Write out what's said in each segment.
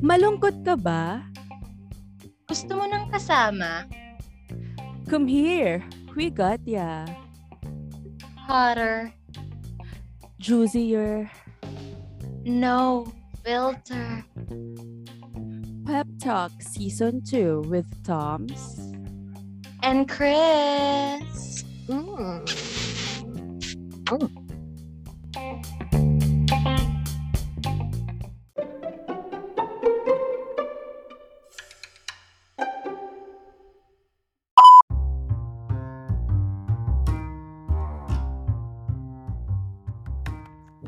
Malungkot ka ba? Gusto mo ng kasama? Come here. We got ya. Hotter. Juicier. No filter. Pep Talk Season 2 with Toms. And Chris. Mm.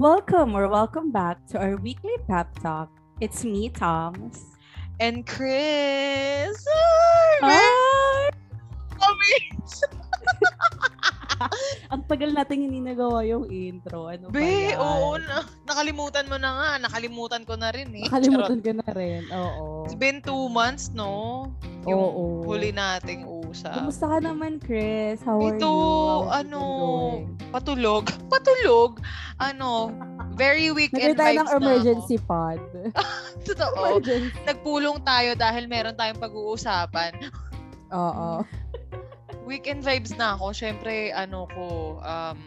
Welcome or welcome back to our weekly pep talk. It's me, Toms. And Chris! Ay, Hi! Ang tagal natin hindi nagawa yung intro. Ano ba Be, yan? oo na. Nakalimutan mo na nga. Nakalimutan ko na rin eh. Nakalimutan ka na rin. Oo. Charot. It's been two months, no? Yung Oo. huli nating usap. Kumusta ka naman, Chris? How are Ito, you? How ano, patulog. Patulog. Ano, very weekend tayo vibes ng na emergency ako. pod. Totoo. Emergency. Nagpulong tayo dahil meron tayong pag-uusapan. Oo. Weekend vibes na ako. Siyempre, ano ko, um,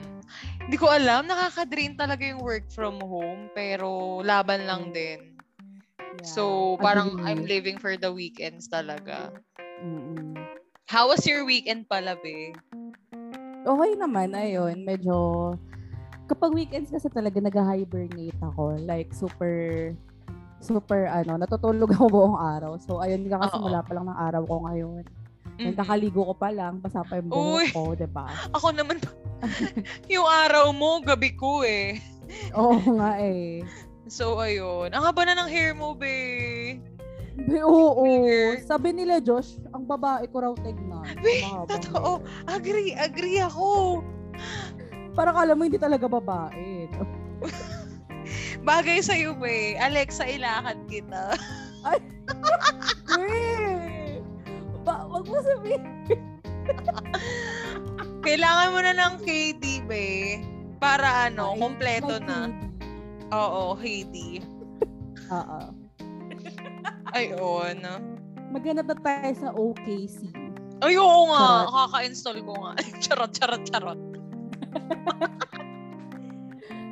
hindi ko alam, nakaka-drain talaga yung work from home, pero laban lang din. Yeah. So, parang Agree. I'm living for the weekends talaga. Mm-mm. How was your weekend pala, be? Okay naman, ayun. Medyo, kapag weekends kasi talaga nag-hibernate ako. Like, super, super, ano, natutulog ako buong araw. So, ayun, kakasimula pa lang ng araw ko ngayon. Mhm. Nakakaligo ko pa lang, basa pa yung buhok Uy. ko, di ba? Ako naman, yung araw mo, gabi ko eh. Oo nga eh. So, ayun. Ang haba na ng hair mo, be. Be, oo. Weird. Sabi nila, Josh, ang babae ko raw tignan. Be, Mahaba totoo. Agree, agree ako. Parang alam mo, hindi talaga babae. Bagay sa'yo, be. Alexa, ilakad kita. Eh! Ba, wag mo sabihin. Kailangan mo na ng KD, be. Para ano, Ay, kompleto na. Oo, KD. Oo. Ayun. Maghanap na tayo sa OKC. Ay, oo nga. Charot. Kaka-install ko nga. charot, charot, charot.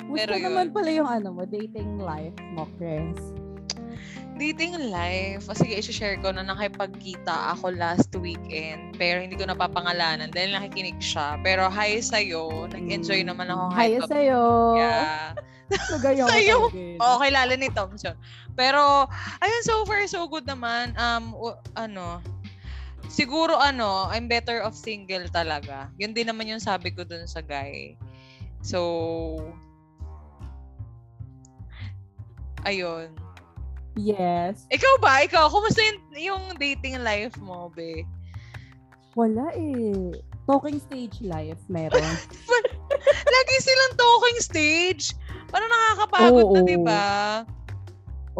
Gusto Pero yun. naman pala yung ano mo, dating life mo, Chris. Dating life. O sige, isi-share ko na nakipagkita ako last weekend. Pero hindi ko napapangalanan dahil nakikinig siya. Pero hi sa'yo. Nag-enjoy naman ako. Mm. Hi kahit- sa'yo. Yeah. Nagayaw ko Sa'yo. Oo, kilala ni Tom siya. Pero, ayun, so far, so good naman. Um, w- ano, siguro, ano, I'm better off single talaga. Yun din naman yung sabi ko dun sa guy. So, ayun. Yes. Ikaw ba? Ikaw, kumusta yung, yung dating life mo, be? Wala eh. Talking stage life meron. Lagi silang talking stage. Parang nakakapagod na, Oo. di ba?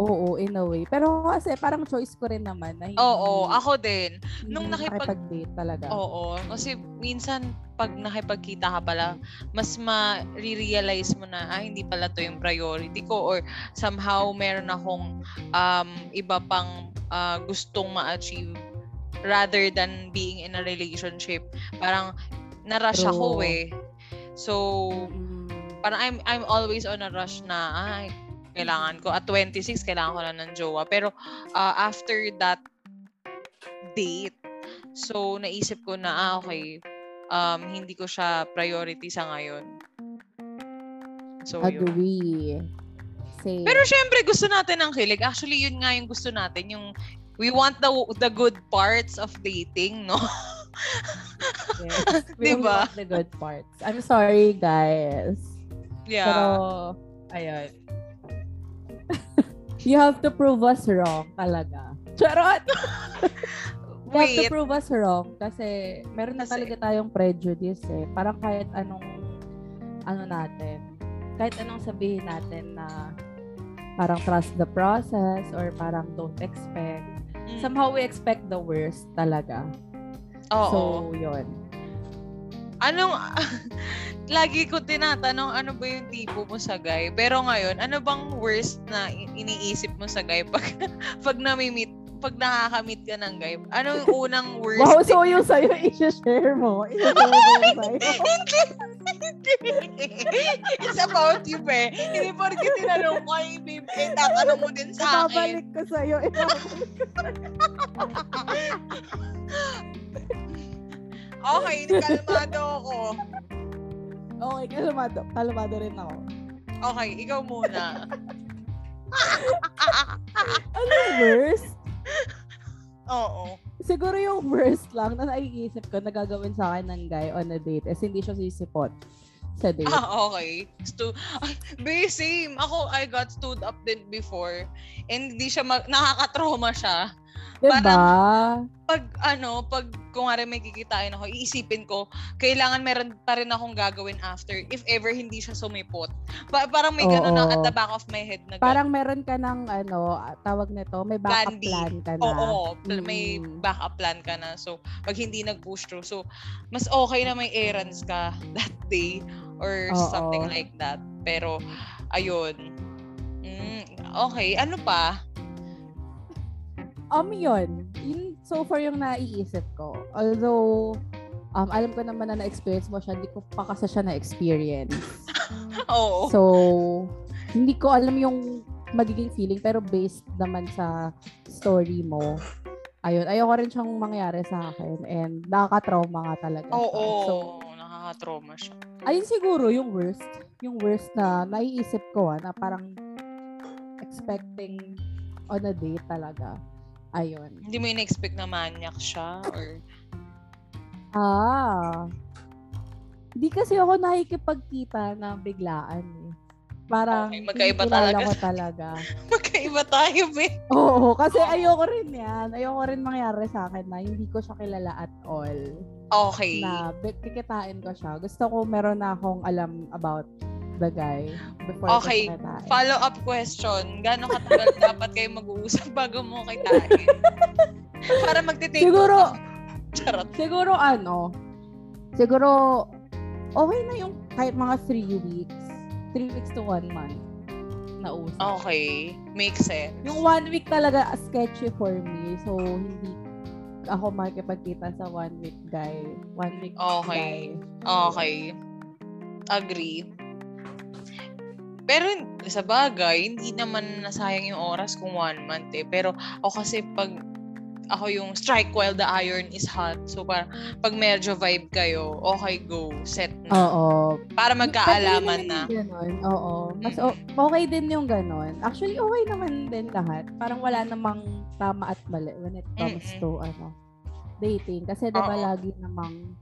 Oo, in a way. Pero kasi parang choice ko rin naman na hindi, Oo, ako din. nung nakipag- makipag-date talaga. Oo. Kasi minsan, pag nakipagkita ka pala, mas ma-realize mo na, ah, hindi pala to yung priority ko or somehow meron akong um, iba pang ah, gustong ma-achieve rather than being in a relationship. Parang, narush ako eh. So, parang I'm, I'm always on a rush na, ay, kailangan ko. At 26, kailangan ko na ng jowa. Pero, ah, after that date, so, naisip ko na, ah, okay, um, hindi ko siya priority sa ngayon. So, yun. Agree. Same. Pero syempre, gusto natin ng kilig. Actually, yun nga yung gusto natin. Yung, we want the the good parts of dating, no? yes. We Diba? want the good parts. I'm sorry, guys. Yeah. Pero, ayun. You have to prove us wrong talaga. Charot! You have to Wait. prove us wrong kasi meron na Kasi- talaga tayong prejudice eh. Parang kahit anong ano natin, kahit anong sabihin natin na parang trust the process or parang don't expect. Mm. Somehow we expect the worst talaga. Oo. So, yun. Anong, lagi ko tinatanong ano ba yung tipo mo sa guy. Pero ngayon, ano bang worst na iniisip mo sa guy pag, pag nami-meet, pag nakaka-meet ka ng guy? Ano yung unang worst? Wow, so yung sa'yo, i-share mo. I-share mo yung sa'yo. It's about you, be. Hindi porke tinanong ko, ay, babe, eh, tatanong mo din sa akin. Ibabalik ko sa'yo. Ibabalik. Okay, kalmado ako. Okay, kalmado. Kalmado rin ako. Okay, ikaw muna. Ano yung worst? Oo. Siguro yung worst lang na naiisip ko na gagawin sa akin ng guy on a date is hindi siya sisipot sa date. Ah, okay. Stu be, same. Ako, I got stood up din before. And hindi siya, mag- nakaka-trauma siya. Diba? Pag, ano, pag, kung nga may kikitain ako, iisipin ko, kailangan meron pa rin akong gagawin after if ever hindi siya sumipot. Pa- parang may ganun na at the back of my head na ganun. Parang meron ka ng ano, tawag nito, may backup Plan B. plan ka na. Oo, pl- may Mm. backup plan ka na. So, pag hindi nag-push through. So, mas okay na may errands ka that day or Oo. something like that. Pero, ayun. Mm, okay, ano pa? Um, yun. Yun so far yung naiisip ko. Although, um, alam ko naman na na-experience mo siya, hindi ko pa kasi siya na-experience. Oo. So, hindi ko alam yung magiging feeling pero based naman sa story mo, ayun, ayoko rin siyang mangyari sa akin and nakaka-trauma nga talaga. Oo, So, nakaka-trauma siya. ayun siguro yung worst. Yung worst na naiisip ko ah, na parang expecting on a date talaga. Ayun. Hindi mo in-expect na maniac siya or Ah. Hindi kasi ako nakikipagkita na biglaan eh. Parang Okay, magkaiba talaga. ko talaga. magkaiba tayo, be. Oo, kasi ayoko rin yan. Ayoko rin mangyari sa akin na hindi ko siya kilala at all. Okay. Na kikitain ko siya. Gusto ko meron na akong alam about the guy before Okay. Follow-up question. Gano'ng katagal dapat kayo mag-uusap bago mo kitain? Para magte-take Siguro-. Charot. Siguro ano, siguro okay na yung kahit mga three weeks. Three weeks to one month na usap. Okay. Makes sense. Yung one week talaga sketchy for me. So, hindi ako makikipagkita sa one week guy. One week Okay. guy. Okay. Agree. Pero sa bagay, hindi naman nasayang yung oras kung one month eh. Pero ako kasi pag ako yung strike while the iron is hot. So parang pag medyo vibe kayo, okay go, set na. Oo. Para magkaalaman na. Ganon. Oo. Mas okay din yung ganon. Actually, okay naman din lahat. Parang wala namang tama at mali when it comes Mm-mm. to ano dating. Kasi diba Oo. lagi namang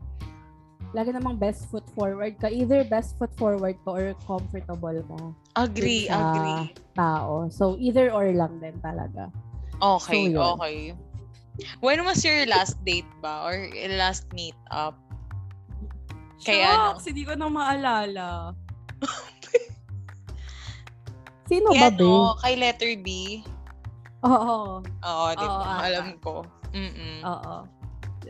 lagi namang best foot forward ka. Either best foot forward ka or comfortable ka Agree, agree. tao. So, either or lang din talaga. Okay, So, yun. okay. When was your last date ba? Or last meet up? Kaya ano? Shucks, hindi ko na maalala. Sino Kaya ba, be? ano, kay letter B? Oo. Oo, di ba? Alam ko. Mm-mm. Oo.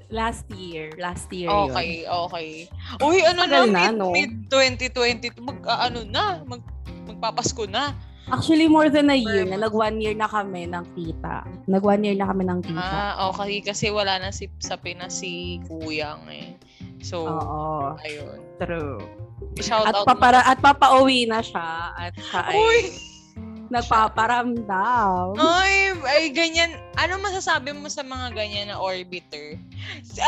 Last year. Last year yun. Okay, okay. Uy, ano na, Tagal na, mid, no? mid 2022, mag, ah, ano na, mag, magpapasko na. Actually, more than a year na. Nag one year na kami ng kita. Nag one year na kami ng kita. Ah, okay, kasi wala na si, sa Pinas si Kuyang eh. So, Oo. ayun. True. Shout At out papara at papauwi na siya at siya ay Uy! Nagpaparamdam. Ay, ay, ganyan. Ano masasabi mo sa mga ganyan na orbiter?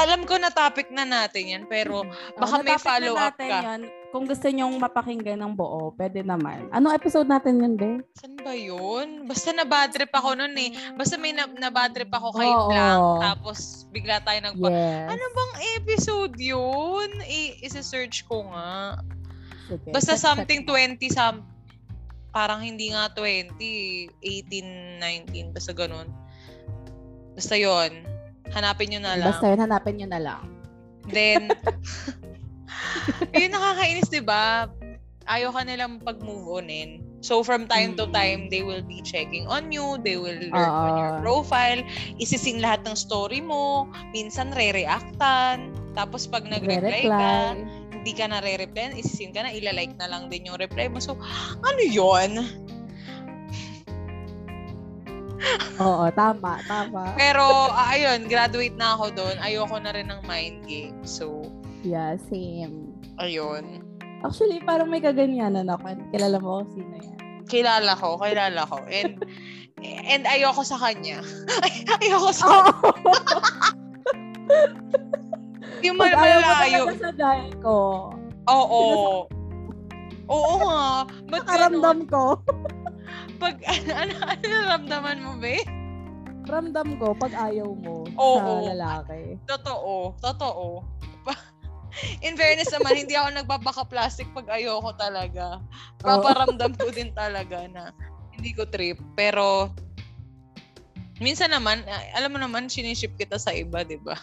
Alam ko na topic na natin yan, pero baka Oh, may natapik na follow-up natin ka. Yun. Kung gusto nyong mapakinggan ng buo, pwede naman. Anong episode natin yun, be? Saan ba yun? Basta na-badtrip ako nun eh. Basta may na- na-badtrip ako kay Oo. Blanc, tapos bigla tayo nagpa... Yes. Ano bang episode yun? I- isa-search ko nga. Sige. Basta something mo. 20 some parang hindi nga 20, 18, 19, basta ganun. Basta yon Hanapin nyo na lang. Basta yun, hanapin nyo na lang. Then, yun nakakainis, di ba? Ayaw ka nilang pag-move onin. So, from time to Mm. time, they will be checking on you. They will learn on your profile. Isising lahat ng story mo. Minsan, re-reactan. Tapos pag nag-reply ka, Re-reply. hindi ka na re-reply, isisin ka na, ilalike na lang din yung reply mo. So, ano yon Oo, tama, tama. Pero, ah, ayun, graduate na ako doon. Ayoko na rin ng mind game. So, Yeah, same. ayun. Actually, parang may kaganyanan ako. Kilala mo kung sino yan. Kilala ko, kilala ko. And, and ayoko sa kanya. Ay, ayoko sa Oo! Yung Pag mal- ayaw mo malayo. talaga sa dahil ko, Oo. Oo nga. Ba't nakaramdam ganun? ko. Pag, ano, ano naramdaman mo, be? Ramdam ko pag ayaw mo Oo. sa lalaki. Totoo. Totoo. In fairness naman, hindi ako nagbabaka plastic pag ayoko talaga. Paparamdam ko din talaga na hindi ko trip. Pero, minsan naman, alam mo naman, siniship kita sa iba, di ba?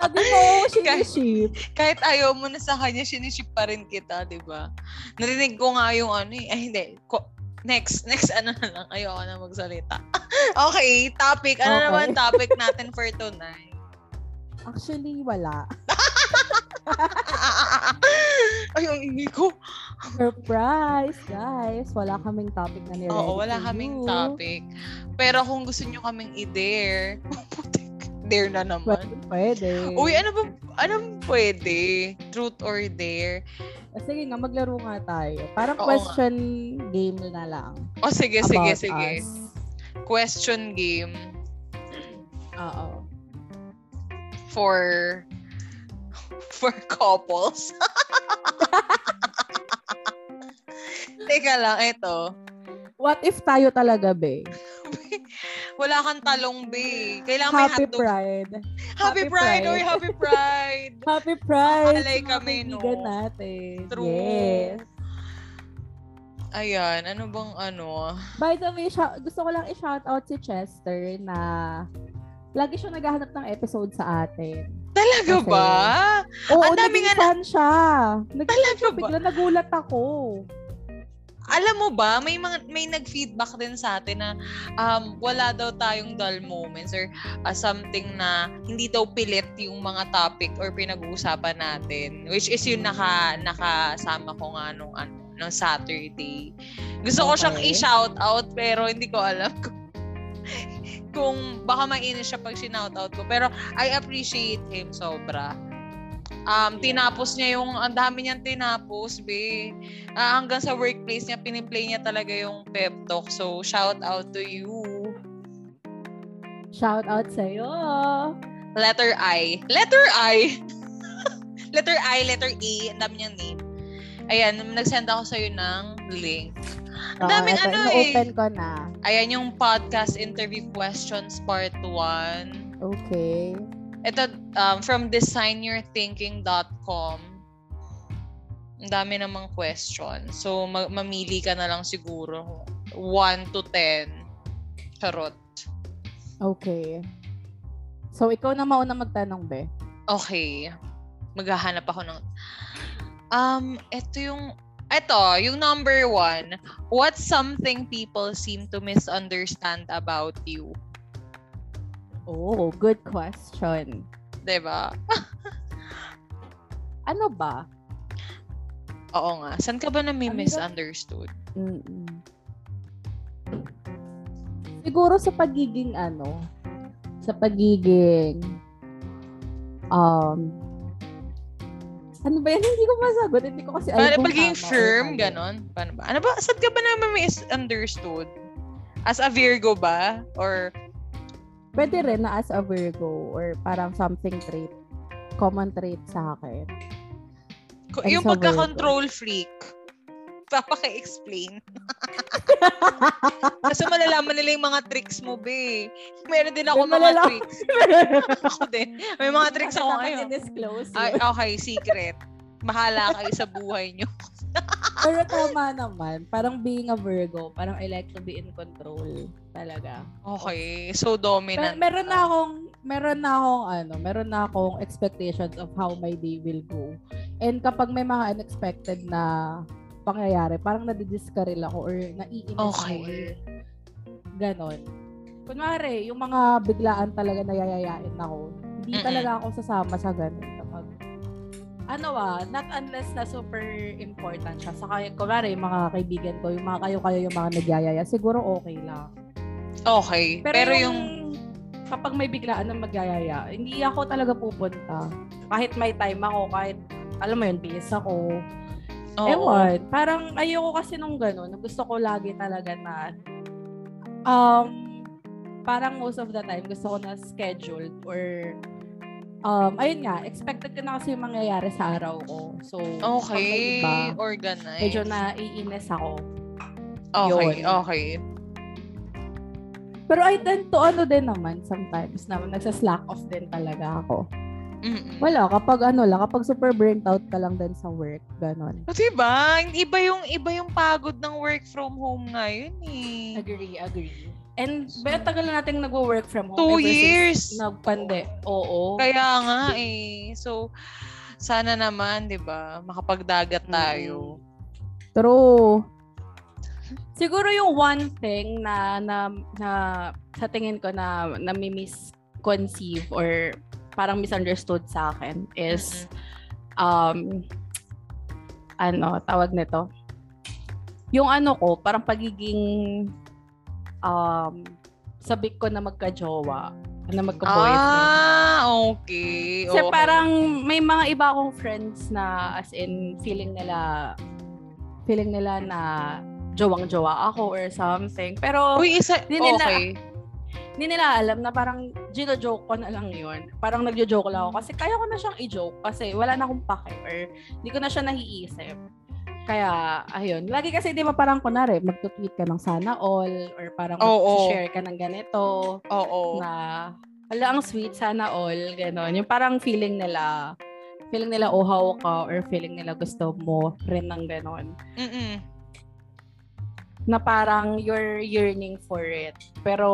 Sabi mo, siniship. Kahit ayaw mo na sa kanya, siniship pa rin kita, di ba? Narinig ko nga yung ano eh. Ay, hindi. Ko- next, next ano na lang. Ayoko na magsalita. okay, topic. Ano Okay. naman topic natin for tonight? Actually, wala. Ay, ang ingay ko. Surprise, guys. Wala kaming topic na niready Oo, wala kaming you. topic. Pero kung gusto nyo kaming i-dare, dare na naman. Pwede. Uy, ano ba, anong pwede? Truth or dare? Ah, Sige nga, maglaro nga tayo. Parang Oo question game na lang. O sige, sige, about sige. us. Question game Oo. for for couples. Teka lang, ito. What if tayo talaga, be? Wala kang talong, be. Kailangan may Happy hotdog. Pride. Happy Happy Pride! Pride. Oy, Happy Pride! Happy Pride! Alay sa mga kami, no? natin. True. Yes. Ayan, ano bang ano? By the way, sya- gusto ko lang i-shout out si Chester na lagi siya naghahanap ng episode sa atin. Talaga Kasi- ba? Oo, Ang ano- fan siya. Naging Talaga siya, ba? bigla nagulat ako. Alam mo ba, may mga may nag-feedback din sa atin na um, wala daw tayong dull moments or uh, something na hindi daw pilit yung mga topic or pinag-uusapan natin. Which is yung naka, nakasama ko nga nung, ano, nung Saturday. Gusto ko siyang Okay. i-shout out pero hindi ko alam kung, kung baka mainis siya pag shinout out ko. Pero I appreciate him sobra. Um, tinapos niya yung, ang dami niyang tinapos, be. Ah, hanggang sa workplace niya, piniplay niya talaga yung pep talk. So, shout out to you. Shout out sa'yo. Letter I. Letter I! letter I, letter A. Ang dami niyang name. Ayan, nag-send ako sa'yo ng link. Ang Oo, daming ano eh. ko na. Ayan yung podcast interview questions part 1. Okay. Ito, um, from designyourthinking.com. Ang dami namang question. So, ma- mamili ka na lang siguro. 1 to 10. Charot. Okay. So, ikaw na mauna magtanong, be. Okay. Maghahanap ako ng... Um, ito yung... Ito, yung number one. What's something people seem to misunderstand about you? Oh, good question. 'Di ba? Ano ba? Oo nga. Saan ka ba na may Ano misunderstood? Mm-mm. Siguro sa pagiging ano, sa pagiging um ano ba yan? Hindi ko masagot. Hindi ko kasi alam kung pagiging tama firm, mali. ganon? Paano ba? Ano ba? Saan ka ba naman misunderstood? As a Virgo ba? Or, Pwede rin na as a Virgo or parang something trait. Common trait sa akin. As yung pagka-control freak? Papaka-explain. Kasi malalaman nila yung mga tricks mo, be. Meron din ako May mga malala- tricks. ako din. May mga tricks ako ngayon. disclose Ay, okay, secret. Bahala kayo sa buhay nyo. Pero tama naman. Parang being a Virgo, parang I like to be in control. Talaga. Okay, so Pero dominant. meron ka. na akong meron na akong ano, meron na akong expectations of how my day will go. And kapag may mga unexpected na pangyayari, parang nadidiskaril ako or naiinis ako Okay. or ganon. Kunwari, yung mga biglaan talaga nayayayain ako, Hindi Mm-mm. talaga ako sasama sa ganun kapag ano ah, not unless na super important siya. Saka, kunwari, yung mga kaibigan ko, yung mga kayo-kayo yung mga nagyayaya, siguro okay lang. Okay. Pero, Pero, yung, yung, kapag may biglaan ng magyayaya, hindi ako talaga pupunta. Kahit may time ako, kahit, alam mo yun, bis ako. oo. Ewan, parang ayoko kasi nung gano'n. Gusto ko lagi talaga na, um, parang most of the time, gusto ko na scheduled or, um, ayun nga, expected ko na kasi yung mangyayari sa araw ko. So, Okay. iba, Organized. medyo naiinis ako. Okay, yun. okay. Pero I tend to ano din naman sometimes na nagsa-slack off din talaga ako. Mm-mm. Wala, kapag ano lang, kapag super burnt out ka lang din sa work, ganon. O, diba? Iba yung, iba yung pagod ng work from home ngayon eh. Agree, agree. And ba tagal na natin nagwo-work from home. Two years. Nagpande. Oo. Kaya nga eh. So, sana naman, di ba, makapagdagat tayo. True. Siguro yung one thing na na, na sa tingin ko na na misconceive or parang misunderstood sa akin is um ano tawag nito yung ano ko parang pagiging um sabik ko na magka-jowa na magka-boyfriend Ah, okay. Kasi okay. parang may mga iba akong friends na as in feeling nila feeling nila na jowang-jowa ako or something. Pero Uy, isa, Hindi nila- okay. hindi nila alam na parang gino-joke ko na lang yun. Parang nagjo-joke lang ako kasi kaya ko na siyang i-joke kasi wala na akong pake or hindi ko na siya nahiisip. Kaya, ayun. Lagi kasi di ba parang kunwari, magtutweet ka ng sana all or parang Oo. share ka ng ganito Oo. na wala ang sweet sana all ganon yung parang feeling nila feeling nila uhaw ka or feeling nila gusto mo rin ng ganon Mm-mm. Na parang you're yearning for it pero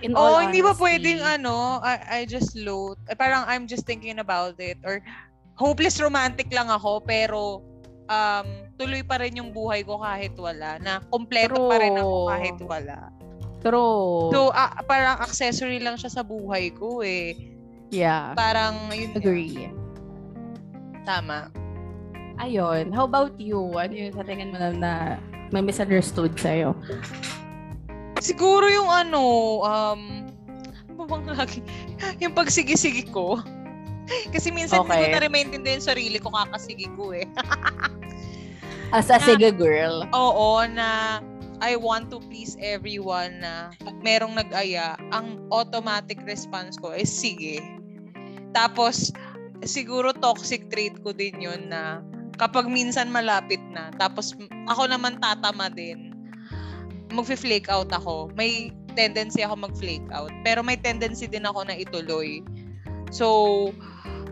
in Oh, all hindi ba honesty, pwedeng ano, I, I just load. Eh, parang I'm just thinking about it or hopeless romantic lang ako pero um tuloy pa rin yung buhay ko kahit wala na kompleto pa rin ako True. kahit wala. true So ah, parang accessory lang siya sa buhay ko eh. yeah Parang yun agree Tama. ayun how about you ano yung sa tingin mo na, na may misunderstood sa'yo Siguro yung ano, um, ano ba bang lagi? yung pagsigi-sigi ko. Kasi minsan hindi Okay. ko na rin maintindihan yung sarili ko kakasigi ko eh. as a sige girl Oo, na I want to please everyone na pag merong nag-aya, ang automatic response ko is sige. Tapos, siguro toxic trait ko din yun na kapag minsan malapit na, tapos ako naman tatama din, mag-flake out ako. May tendency ako mag-flake out. Pero may tendency din ako na ituloy. So,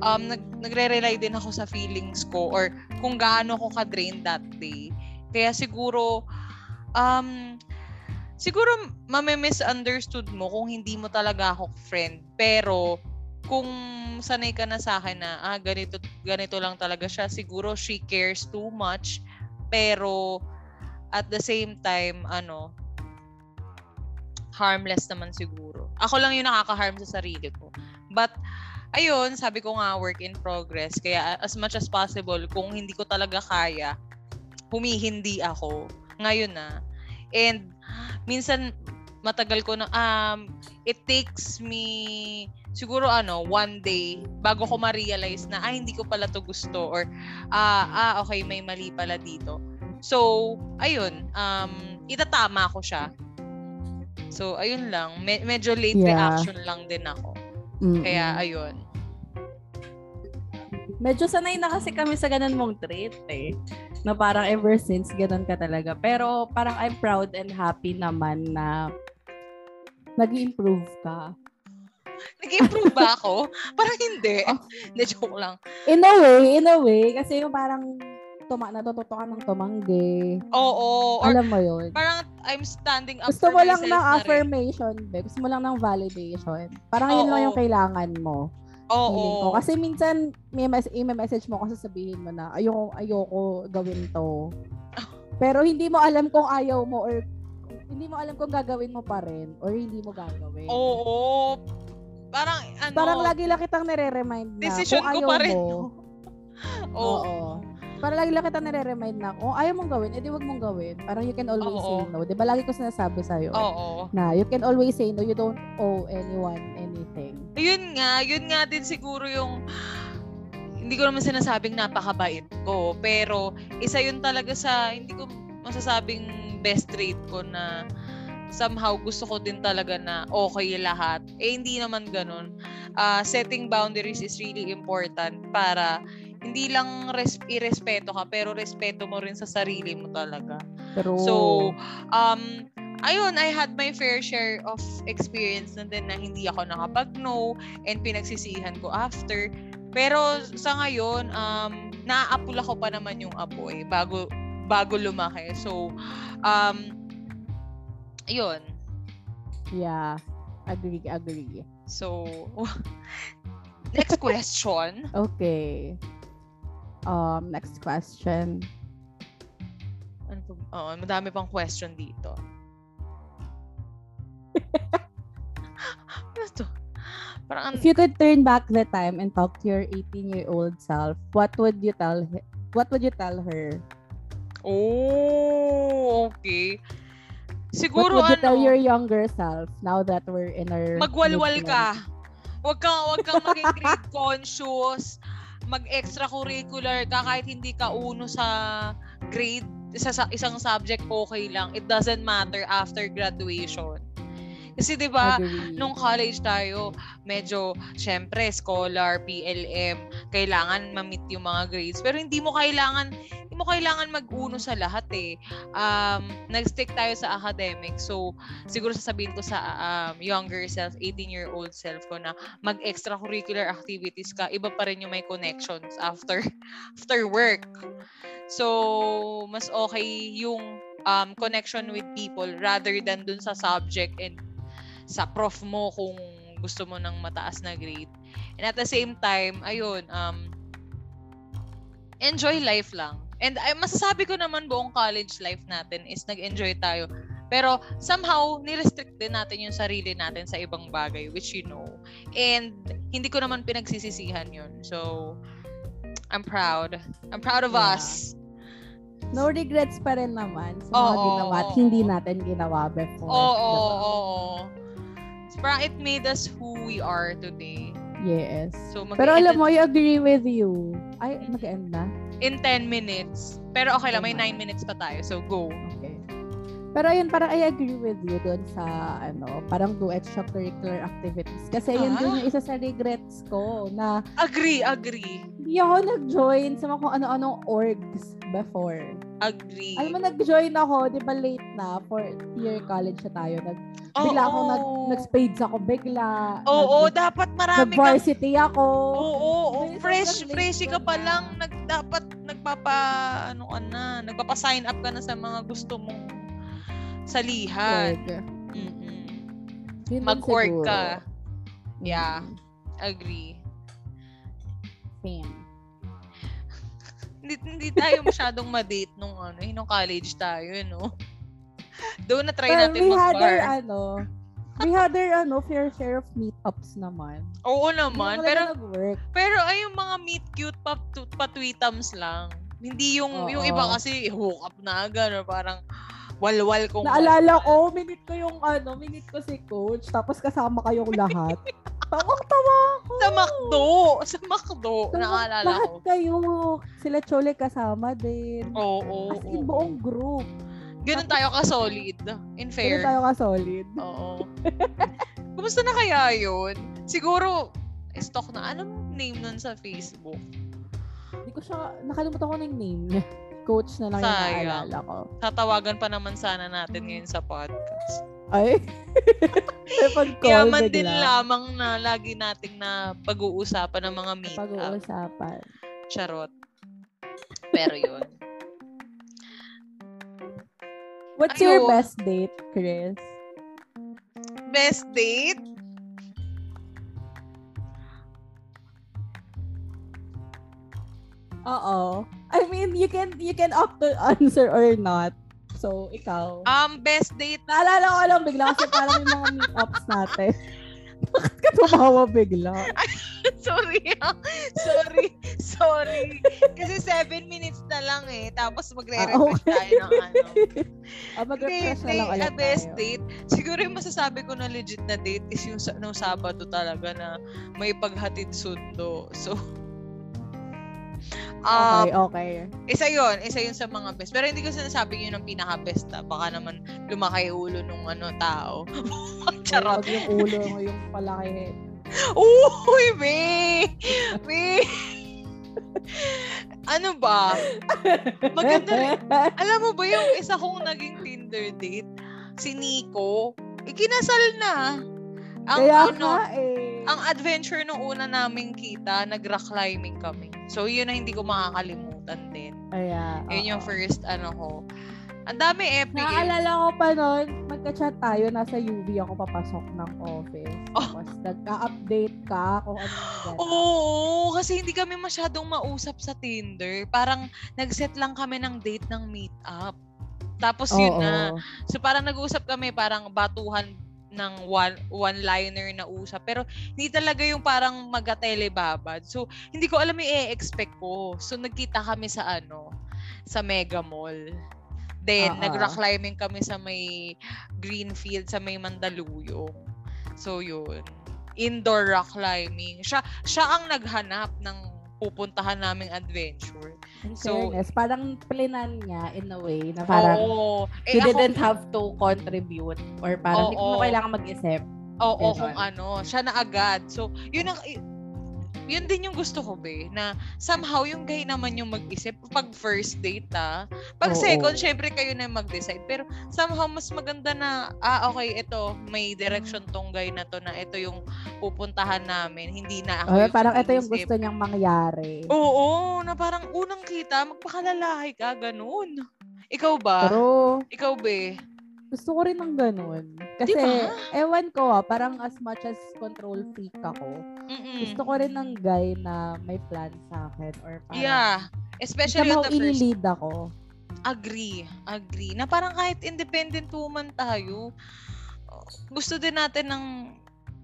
um, nag, nagre-rely din ako sa feelings ko or kung gaano ko ka-drain that day. Kaya siguro, um, siguro mame-misunderstood mo kung hindi mo talaga ako friend. Pero, kung sanay ka na sa akin na, ah, ganito, ganito lang talaga siya, siguro she cares too much. Pero, at the same time, ano, harmless naman siguro. Ako lang yung nakaka-harm sa sarili ko. But, ayun, sabi ko nga, work in progress. Kaya as much as possible, kung hindi ko talaga kaya, humihindi ako. Ngayon na. And, minsan, matagal ko na, um, it takes me, siguro ano, one day, bago ko ma-realize na, ah, hindi ko pala to gusto. Or, ah, ah, okay, may mali pala dito. So, ayun, um, itatama ko siya. So, ayun lang. Me- medyo late Yeah. reaction lang din ako. Mm-mm. Kaya, ayun. medyo sanay na kasi kami sa ganun mong trait eh. Na parang ever since, ganun ka talaga. Pero parang I'm proud and happy naman na nag improve ka. Nag-improve ba ako? Parang hindi. Oh. Hindi, joke lang. In a way, in a way, kasi yung parang tuma natututo ka ng tumanggi. Oo. Or Alam mo yun. parang I'm standing up Gusto for mo lang ng na affirmation, be. Gusto mo lang ng validation. Parang yun lang Oo. yung kailangan mo. Oo. Ko. Kasi minsan, may, mes- may message mo kasi sabihin mo na, ayoko, ayoko gawin to. Pero hindi mo alam kung ayaw mo or hindi mo alam kung gagawin mo pa rin or hindi mo gagawin. Oo. Parang ano, Parang lagi lang kitang nire-remind na Decision kung ko ayaw pa rin. mo. oo. Oo. Parang lagi lang kitang nire-remind na kung ayaw mong gawin, edi wag mong gawin. Parang you can always Oo. say no. Di ba lagi ko sinasabi sa'yo? Oo. Na you can always say no. You don't owe anyone anything. Yun nga, yun nga din siguro yung hindi ko naman sinasabing napakabait ko, pero isa yun talaga sa hindi ko masasabing best trait ko na somehow gusto ko din talaga na okay lahat. Eh hindi naman ganun. Ah, setting boundaries is really important para hindi lang res- irespeto ka pero respeto mo rin sa sarili mo talaga. Pero, So, um, ayun, I had my fair share of experience na din na hindi ako nakapag-no and pinagsisihan ko after. Pero sa ngayon, um, naaapula ko pa naman yung apoy bago bago lumaki. So, um, ayun. yeah. Agree, agree. So, next question. Okay. Um, next question. Ano to? Oo, madami pang question dito. ano to? Parang, ang- If you could turn back the time and talk to your 18-year-old self, what would you tell what would you tell her? Oh, okay. What Siguro would you tell ano, your younger self now that we're in our magwalwal ka. Huwag kang, huwag kang maging grade conscious. Mag-extracurricular ka kahit hindi ka uno sa grade, sa, sa isang subject, okay lang. It doesn't matter after graduation. Kasi 'di ba, nung college tayo, medyo, syempre, scholar, PLM, kailangan ma-meet yung mga grades. Pero hindi mo kailangan, mo kailangan mag-uno sa lahat eh. Um, nag-stick tayo sa academic. So, siguro sasabihin ko sa um, younger self, 18-year-old self ko na mag-extracurricular activities ka, iba pa rin yung may connections after after work. So, mas okay yung um, connection with people rather than dun sa subject and sa prof mo kung gusto mo ng mataas na grade. And at the same time, ayun, um, enjoy life lang. And ay, masasabi ko naman buong college life natin is nag-enjoy tayo. Pero somehow, nirestrict din natin yung sarili natin sa ibang bagay, which you know. And hindi ko naman pinagsisisihan yun. So, I'm proud. I'm proud of Yeah. us. No regrets pa rin naman sa mga ginawa at hindi natin ginawa before. Oo, oo, diba? oo. So, parang it made us who we are today. Yes. So, Pero alam mo, I agree with you. Ay, mag-end na? In 10 minutes. Pero okay lang, may 9 minutes pa tayo. So, go. Okay. Pero ayun, parang I agree with you doon sa, ano, parang do extracurricular activities. Kasi yun Ah. din yung isa sa regrets ko na Agree, agree. hindi ako nag-join sa mga kung ano-anong orgs before. Agree. Alam mo, nag-join ako, di ba late na, for year college na tayo. Nag, Oo. bigla ako, nag, nag-spades ako, bigla. Oo, nag, dapat marami nag-varsity ako. Oo, May fresh, sobrang fresh late ka ko pa na. lang. Nag, dapat nagpapa, ano ka na, nagpapa-sign up ka na sa mga gusto mong salihan. Org. Mm-mm. Siguro. ka. Yeah. Mm, Agree. Same. Hindi, hindi tayo masyadong ma-date nung ano, eh, nung college tayo, no? Doon na try Well, natin we had our, mag-bar. ano, we had our, ano, fair share of meetups naman. Oo naman, pero nag-work. pero ay yung mga meet cute pa patweetams lang. Hindi yung yung Oo. iba kasi hook up na agad or parang walwal kung Naalala ko, minute ko yung, ano, minute ko si coach, tapos kasama kayong lahat. Tawang-tawa ako. sa McDo, sa McDo, Sa- naalala lahat ko. kayo. Sila Chole kasama din. Oo, oo, As in, oo. buong group. Ganun tayo ka-solid. In fair. tayo ka-solid. Oo. Kumusta na kaya yun? Siguro, stock na. Anong name nun sa Facebook? Hindi ko siya, nakalimutan ko na yung name niya. Coach na lang yung Sayang. naalala ko. Tatawagan pa naman sana natin ngayon sa podcast. Ay. Yaman din lamang na lagi nating na pag-uusapan ng mga meet. Pag-uusapan. Charot. Pero yun. What's your Ayun. best date, Chris? Best date? Oo. I mean, you can you can opt to answer or not. So, ikaw. Um, best date? Naalala ko lang bigla kasi parang yung mga meetups natin. Bakit ka tumawa bigla? sorry. ah. sorry. Sorry. Kasi seven minutes na lang eh. Tapos magre-refresh Ah, okay. tayo ng ano. Ah, mag-refresh na lang ulit a best tayo. date. Siguro yung masasabi ko na legit na date is yung nung Sabado talaga na may paghatid sundo. So, um, Okay, okay. isa yon isa yun sa mga best. Pero hindi ko sinasabing yun ang pinaka-best ah. Baka naman lumaki yung ulo nung ano tao. Charot. Pag yung ulo yung palaki. Uy, be! Be! ano ba? Maganda rin. Alam mo ba yung isa kong naging Tinder date? Si Nico. Ikinasal na. Ang Kaya ano, nga eh. Ang adventure nung una naming kita, nag-rock climbing kami. So, yun na hindi ko makakalimutan din. Kaya, Yun yung oo. first ano ko. Ang dami epic. Naaalala ko pa noon, magka-chat tayo, nasa UV ako papasok ng office. Oh. Tapos nagka-update ka kung ano yung. Oo, kasi hindi kami masyadong mausap sa Tinder. Parang nag-set lang kami ng date ng meet-up. Tapos yun Oo. na. So parang nag-usap kami, parang batuhan ng one, one-liner na usap. Pero hindi talaga yung parang maga-telebabad. So hindi ko alam yung i-expect ko. So nagkita kami sa ano, sa Mega Mall. Then, Ah, nag-rock ah. climbing kami sa may Greenfield, sa may Mandaluyong. So, yun. Indoor rock climbing. Siya, siya ang naghanap ng pupuntahan naming adventure. In So- fairness, parang plinan niya in a way na parang Oo. Eh, you ako- didn't have to contribute or parang hindi Oo. mo kailangan mag-isip. Oo, Ganon. kung ano. Siya na agad. So, yun ang, yun din yung gusto ko, be, na somehow yung guy naman yung mag-isip pag first date, ah. Pag Oo. second, syempre kayo na mag-decide. Pero somehow mas maganda na, ah, okay, ito, may direction tong guy na to na ito yung pupuntahan namin. Hindi na ako Oh, yung parang ito yung gusto niyang mangyari. Oo, na parang unang kita, magpakalalaki ka, ganun. Ikaw ba? Pero Ikaw, be? Gusto ko rin ng ganun. Kasi, Diba? ewan ko ah, parang as much as control freak ako, Mm-mm. gusto ko rin ng guy na may plan sa akin or parang Yeah. Especially on the first i-lead ako. Agree, agree. Na parang kahit independent woman tayo, gusto din natin ng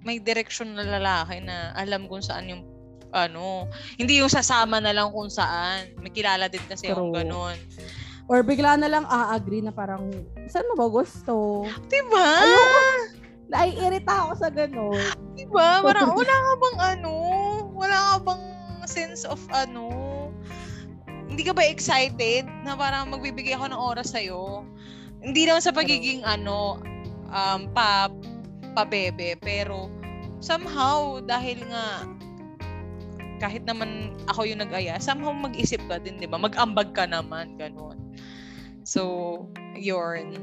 may direksyon na lalaki na alam kung saan yung ano, hindi yung sasama na lang kung saan. May kilala din kasi yung True. ganun. Or bigla na lang a-agree na parang, saan mo ba gusto? Diba? Naiirita ako sa ganun. Diba? Parang wala ka bang ano? Wala ka bang sense of ano? Hindi ka ba excited na parang magbibigay ako ng oras sa'yo? Hindi naman sa pagiging ano, um, pa, pabebe, pero somehow, dahil nga kahit naman ako yung nag-aya, somehow mag-isip ka din, di ba? Mag-ambag ka naman, ganun. So, yun.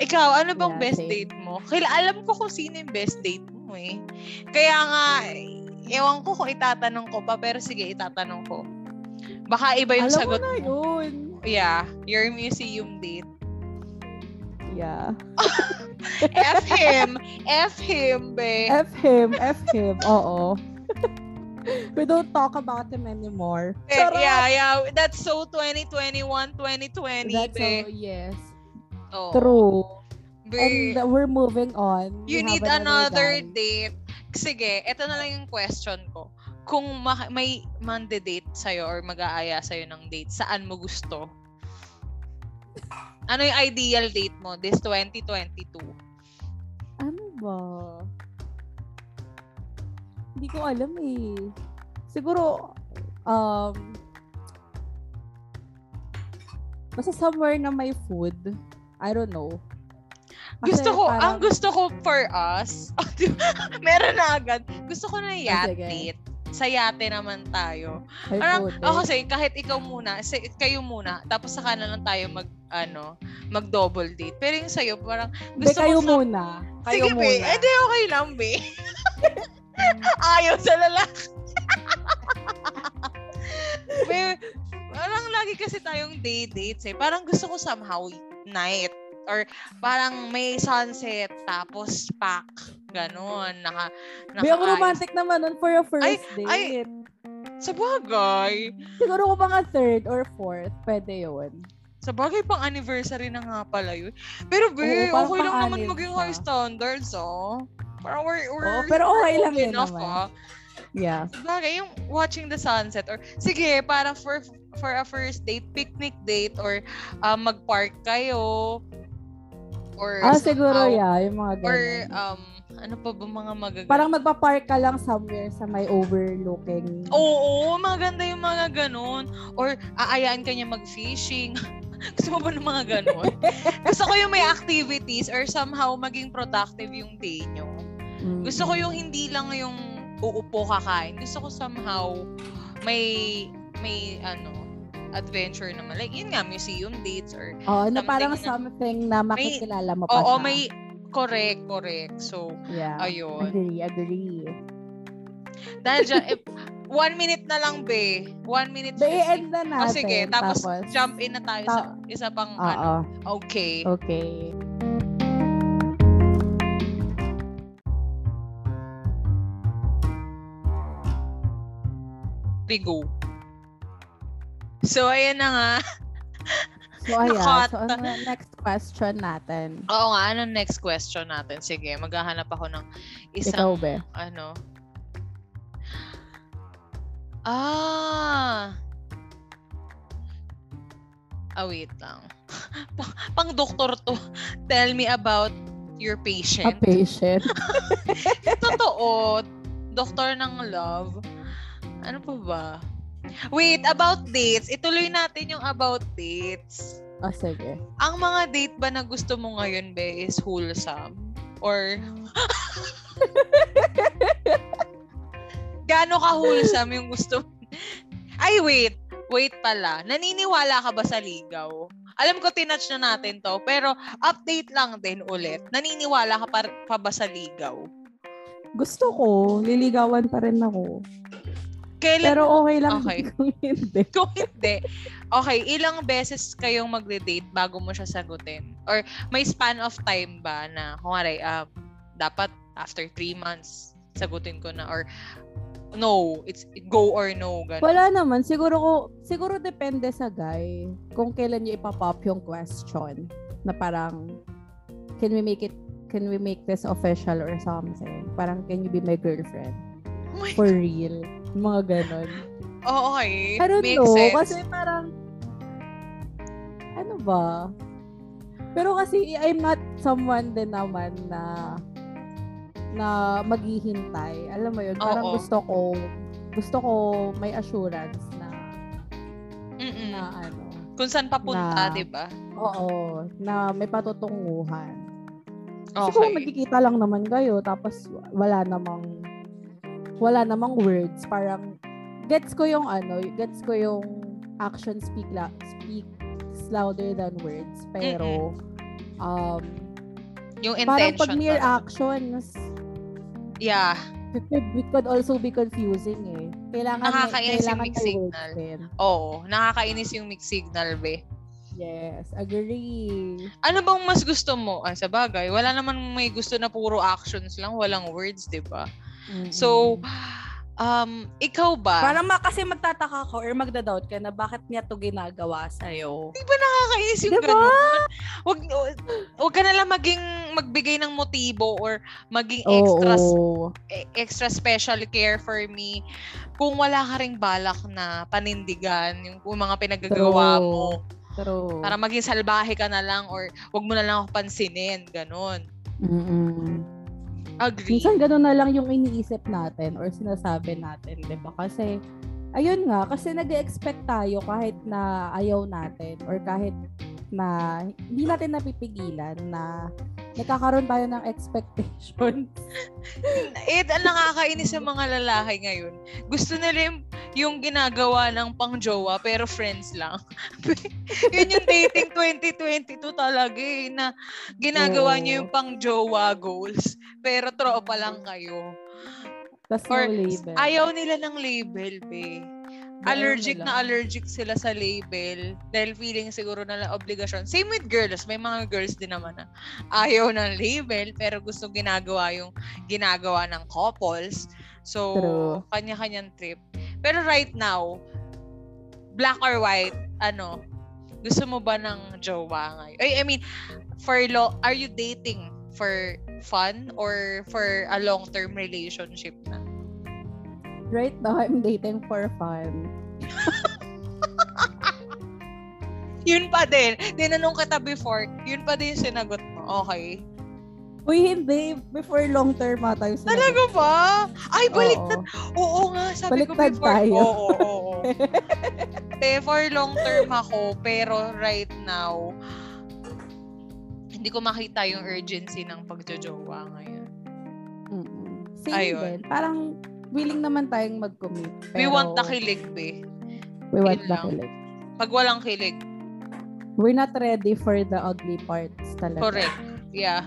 Ikaw, ano bang Yeah, best same. date mo? Kaya alam ko kung sino yung best date mo eh. Kaya nga, ewan ko kung itatanong ko pa, pero sige, itatanong ko. Baka iba yung Alam sagot mo na mo. yun. Yeah, your museum date. Yeah. F him! F him, be! F him, F him. Oo. We don't talk about him anymore. Eh, Charot! yeah, yeah. That's so 2021, 2020, That's so, yes. Oh, True. be. And we're moving on. you We need another guy. date. Sige, ito na lang yung question ko. Kung ma- may mande-date sa'yo or mag-aaya sa'yo ng date, saan mo gusto? Ano yung ideal date mo this 2022? Ano ba? Hindi ko alam eh. Siguro, um, basta somewhere na may food. I don't know. Kasi Gusto ko, ang parang- gusto ko for us, meron na agad. Gusto ko na yacht sige. date. Sa yate naman tayo. Ay, Parang, puti. oh, kasi kahit ikaw muna, kayo muna, tapos saka na lang tayo mag, ano, mag double date. Pero yung sa'yo, parang, gusto kayo ko sa- muna. Kayo Sige, muna. be. Eh, di okay lang, be. Ayaw sa lalaki. be, parang lagi kasi tayong day dates eh. Parang gusto ko somehow night. Or parang may sunset, tapos pack. Ganon. Naka, ang nakaayos. romantic naman nun for a first Ay, date. ay. Sa bagay. Siguro kung mga third or fourth, pwede yun. Sa bagay, pang anniversary na nga pala yun. Pero be, Oo, okay lang naman maging high standards, oh. Parang we're, we're Oo, pero okay lang yun enough, naman. ah. Yeah. Bagay, yung watching the sunset or sige, para for for a first date, picnic date or uh, mag-park kayo or Ah, siguro, somehow- yeah. Yung mga Or ganun. um ano pa ba mga magaganda? Parang magpa-park ka lang somewhere sa may overlooking. Oo, maganda yung mga ganun. Or aayaan ka niya mag-fishing. Gusto mo ba ng mga ganun? Gusto ko yung may activities or somehow maging productive yung day nyo. Mm. Gusto ko yung hindi lang yung uupo kakain. Gusto ko somehow may may ano adventure naman. Like yun nga, museum dates or Oo, na parang na- something na makikilala mo pa Oo, siya. may correct, correct. So, Yeah. ayun. Agree, agree. Dahil dyan, eh, one minute na lang, be. One minute. Be, 50. end na natin. O sige, tapos, jump in na tayo sa isa pang Oo. ano. Okay. Okay. We go. So, ayan na nga. So, ayan. Nakot. So, ano na next question natin? Oo nga, anong next question natin? Sige, maghahanap ako ng Ikaw, isang, be. ano. Ah. Ah, wait lang. pang, doktor to. Tell me about your A patient. patient. Totoo. Doktor ng love. Ano pa ba? Wait, about dates. Ituloy natin yung about dates. O, sige. Ang mga date ba na gusto mo ngayon, be, is wholesome? Or... Gaano ka wholesome yung gusto mo? Ay, wait. Wait pala. Naniniwala ka ba sa ligaw? Alam ko, tinouch na natin to. Pero, update lang din ulit. Naniniwala ka pa, pa ba sa ligaw? Gusto ko, liligawan pa rin ako. Kailan Pero okay lang Okay. kung hindi. Kung hindi, okay, ilang beses kayong magde-date bago mo siya sagutin? Or may span of time ba na, kumari, ah, dapat after three months, sagutin ko na? Or, no, it's go or no, ganun. Wala naman. Siguro ko, siguro depende sa guy kung kailan niya ipapop yung question na parang, can we make it, can we make this official or something? Parang, can you be my girlfriend? Oh my For real. Mga ganon. Oh, okay. I don't Makes know. sense. Kasi parang, ano ba? Pero kasi I'm not someone din naman na na maghihintay. Alam mo yun, parang Oo. gusto ko gusto ko may assurance na Mm-mm. na ano, Kung saan papunta, na- di ba? oo, na may patutunguhan. Kasi kung Okay. magkikita lang naman kayo tapos wala namang wala namang words, parang gets ko yung ano, gets ko yung action speak la, speaks louder than words. Pero um Yung parang intention. pag mere talaga. actions Yeah. it could, it could also be confusing eh. Kailangan Nakakainis yung kailangan words signal. Oo. Nakakainis yung mixed signal, be. Yes, agree. Ano bang mas gusto mo? Ay, sa bagay, wala naman may gusto na puro actions lang, walang words, di ba? So, um, ikaw ba? Parang ma- kasi magtataka ko or magda-doubt ka na bakit niya to ginagawa sa'yo. Di ba nakakainis yung Diba? ganun? Wag, wag ka na lang maging magbigay ng motibo or maging extra e- extra special care for me kung wala ka ring balak na panindigan yung, yung mga pinagagawa True. mo. True. Para maging salbahe ka na lang or wag mo na lang ako pansinin. Ganon. Mm-mm. Agree. Minsan gano'n na lang yung iniisip natin or sinasabi natin, di ba? Kasi, ayun nga, kasi nag expect tayo kahit na ayaw natin or kahit na hindi natin napipigilan na nagkakaroon tayo ng expectations. Eh, ang nakakainis sa mga lalaki ngayon. Gusto nila yung, yung ginagawa ng pang-jowa pero friends lang. Yun yung dating 2022 talaga eh, na ginagawa niyo yung pang-jowa goals pero tropa lang kayo. Tapos Or no label. Ayaw nila ng label, be. Ayaw Allergic na allergic sila sa label dahil feeling siguro na obligasyon. Same with girls. May mga girls din naman na ayaw ng label pero gusto ginagawa yung ginagawa ng couples. So, True. kanya-kanyang trip. Pero right now, black or white, ano, gusto mo ba ng jowa ngayon? Ay, I mean, for lo, are you dating for fun or for a long-term relationship na? Right now, I'm dating for fun. Yun pa din. Tinanong kita before, yun pa din sinagot mo. Okay. Uy, hindi. Before long term ata yung sinagot. Talaga ba? Ay, baliktad. Oo. Oo nga, sabi ko Baliktad before. tayo. Oo, oo, oo. For long term ako, pero right now, hindi ko makita yung urgency ng pagjojowa ngayon. Mm-mm. Same Ayun. din. Parang willing naman tayong mag-commit. We pero want the kilig, be. We want Yun the lang. kilig. Pag walang kilig, We're not ready for the ugly parts talaga. correct. Yeah.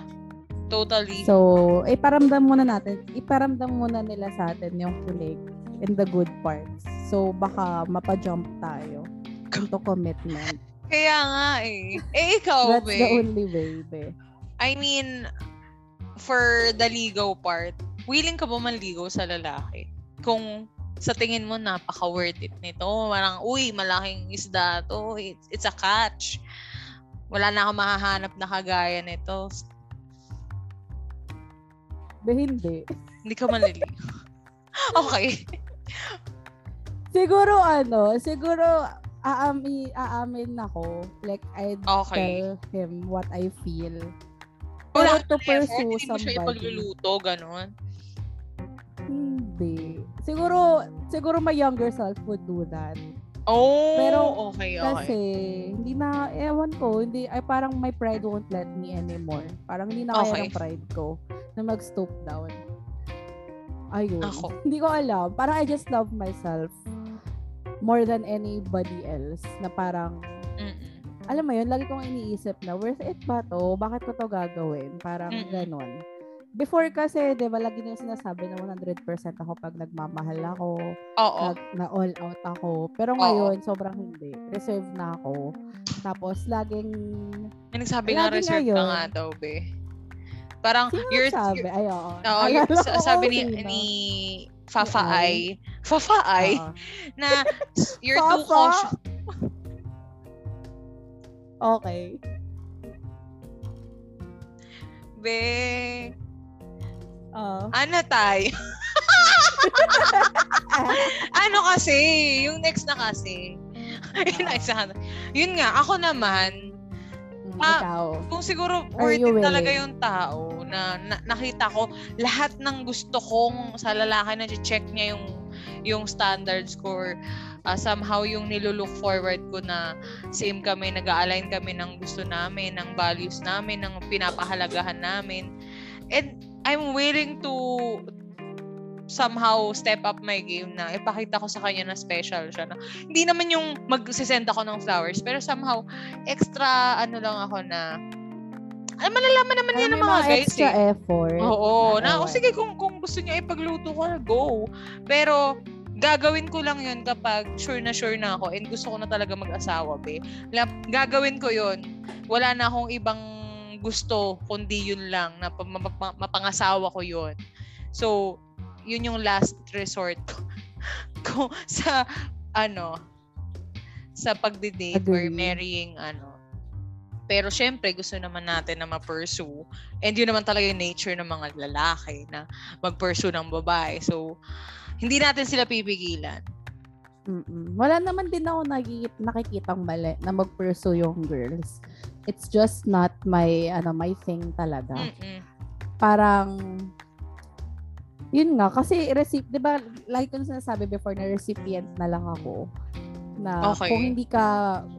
Totally. So, iparamdam muna natin, iparamdam muna nila sa atin yung kilig and the good parts. So, baka mapa-jump tayo into commitment. Kaya nga eh. Eh, ikaw, That's be. the only way, be. I mean, for the ligaw part, willing ka ba manligaw sa lalaki? Kung sa tingin mo napaka-worth it nito, parang, uy, malaking isda to, it's, it's a catch. Wala na akong mahahanap na kagaya nito. Be, hindi. Hindi ka manliligaw. okay. Siguro ano, siguro aami, aamin ako. Like, I'd Okay. tell him what I feel. Pero to ka na effort, pursue hindi mo siya somebody. ipagluluto, ganun. Hindi. Siguro, siguro my younger self would do that. Oh, Pero, okay, okay. Kasi, hindi na, ewan ko, hindi, ay parang my pride won't let me anymore. Parang hindi na kaya Okay. ng pride ko na mag-stoop down. Ayun. Ako. Hindi ko alam. Parang I just love myself more than anybody else na parang, Mm-mm. alam mo yun, lagi kong iniisip na, worth it ba to? Bakit ko to gagawin? Parang Mm-mm. ganon. Before kasi, di ba, lagi nila sinasabi na 100% ako pag nagmamahal ako, Oo. nag, na all out ako. Pero Oo. ngayon, sobrang hindi. Reserve na ako. Tapos, laging, May nagsabi nga Lagi reserve ka ngayon. nga daw, be. Parang, sino you're, sabi? you're- Ay, oo. Oo, yung, ko sa- sabi ni, ni Fafa Ni Ay, Fafa Ay, Oo. na you're too Fafa? cautious. Okay. Be, Oo. ano tayo? ano kasi, yung next na kasi. Yun, Ah. isa- yun nga, ako naman, Mm, Ah, ikaw. kung siguro Are worth it talaga yung tao na, na- nakita ko lahat ng gusto kong sa lalaki na check niya yung yung standards ko or ah, somehow yung nilulook forward ko na same kami, nag-align kami ng gusto namin, ng values namin, ng pinapahalagahan namin. And I'm willing to somehow step up my game na ipakita ko sa kanya na special siya. Na, hindi naman yung magsisend ako ng flowers, pero somehow extra ano lang ako na ay, malalaman naman Parang yan ng may mga guys extra eh. effort. Oo, na, o sige kung kung gusto niya ipagluto ko, go. Pero gagawin ko lang 'yun kapag sure na sure na ako and gusto ko na talaga mag-asawa, be. Gagawin ko 'yun. Wala na akong ibang gusto kundi 'yun lang na pa- ma- ma- mapangasawa ko 'yun. So, 'yun yung last resort ko sa ano sa pagde-date or marrying ano. Pero syempre, gusto naman natin na ma-pursue. And yun naman talaga yung nature ng mga lalaki na mag-pursue ng babae. So, hindi natin sila pipigilan. Mm-mm. Wala naman din ako nagigit, nakikitang mali na mag-pursue yung girls. It's just not my, ano, my thing talaga. Mm-mm. Parang, yun nga, kasi, receipt, di ba, like ko na sinasabi before, na recipient na lang ako. Na Okay. kung hindi ka,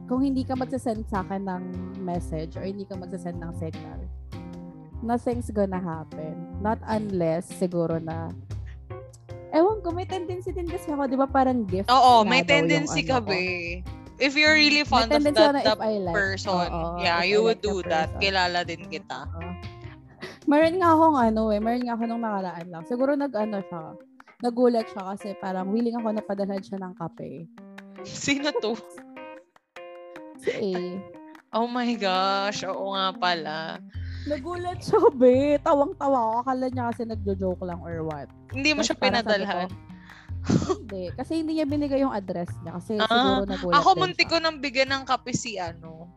kung hindi ka magsasend sa akin ng message or hindi ka magsasend ng signal, nothing's gonna happen. Not unless, siguro na, ewan ko, may tendency din kasi ako, di ba, parang gift Oo, may tendency ano ka, ko. be. If you're really May fond of that, that like. person, Oo, yeah, you I would like do that. person. Kilala din kita. Oo. Meron nga akong ano eh, meron nga ako nung nakaraan lang. Siguro nag-ano siya, nagulat siya kasi parang willing ako na padalhan siya ng kape. Sino to? Si A. Oh my gosh, oo nga pala. Nagulat siya, be. Tawang-tawa ako. Akala niya kasi nagjo-joke lang or what. Hindi mo siya pinadalhan. Hindi. Kasi hindi niya binigay yung address niya. Kasi Ah, siguro nagulat Ako munti ko nang bigyan ng kape si ano.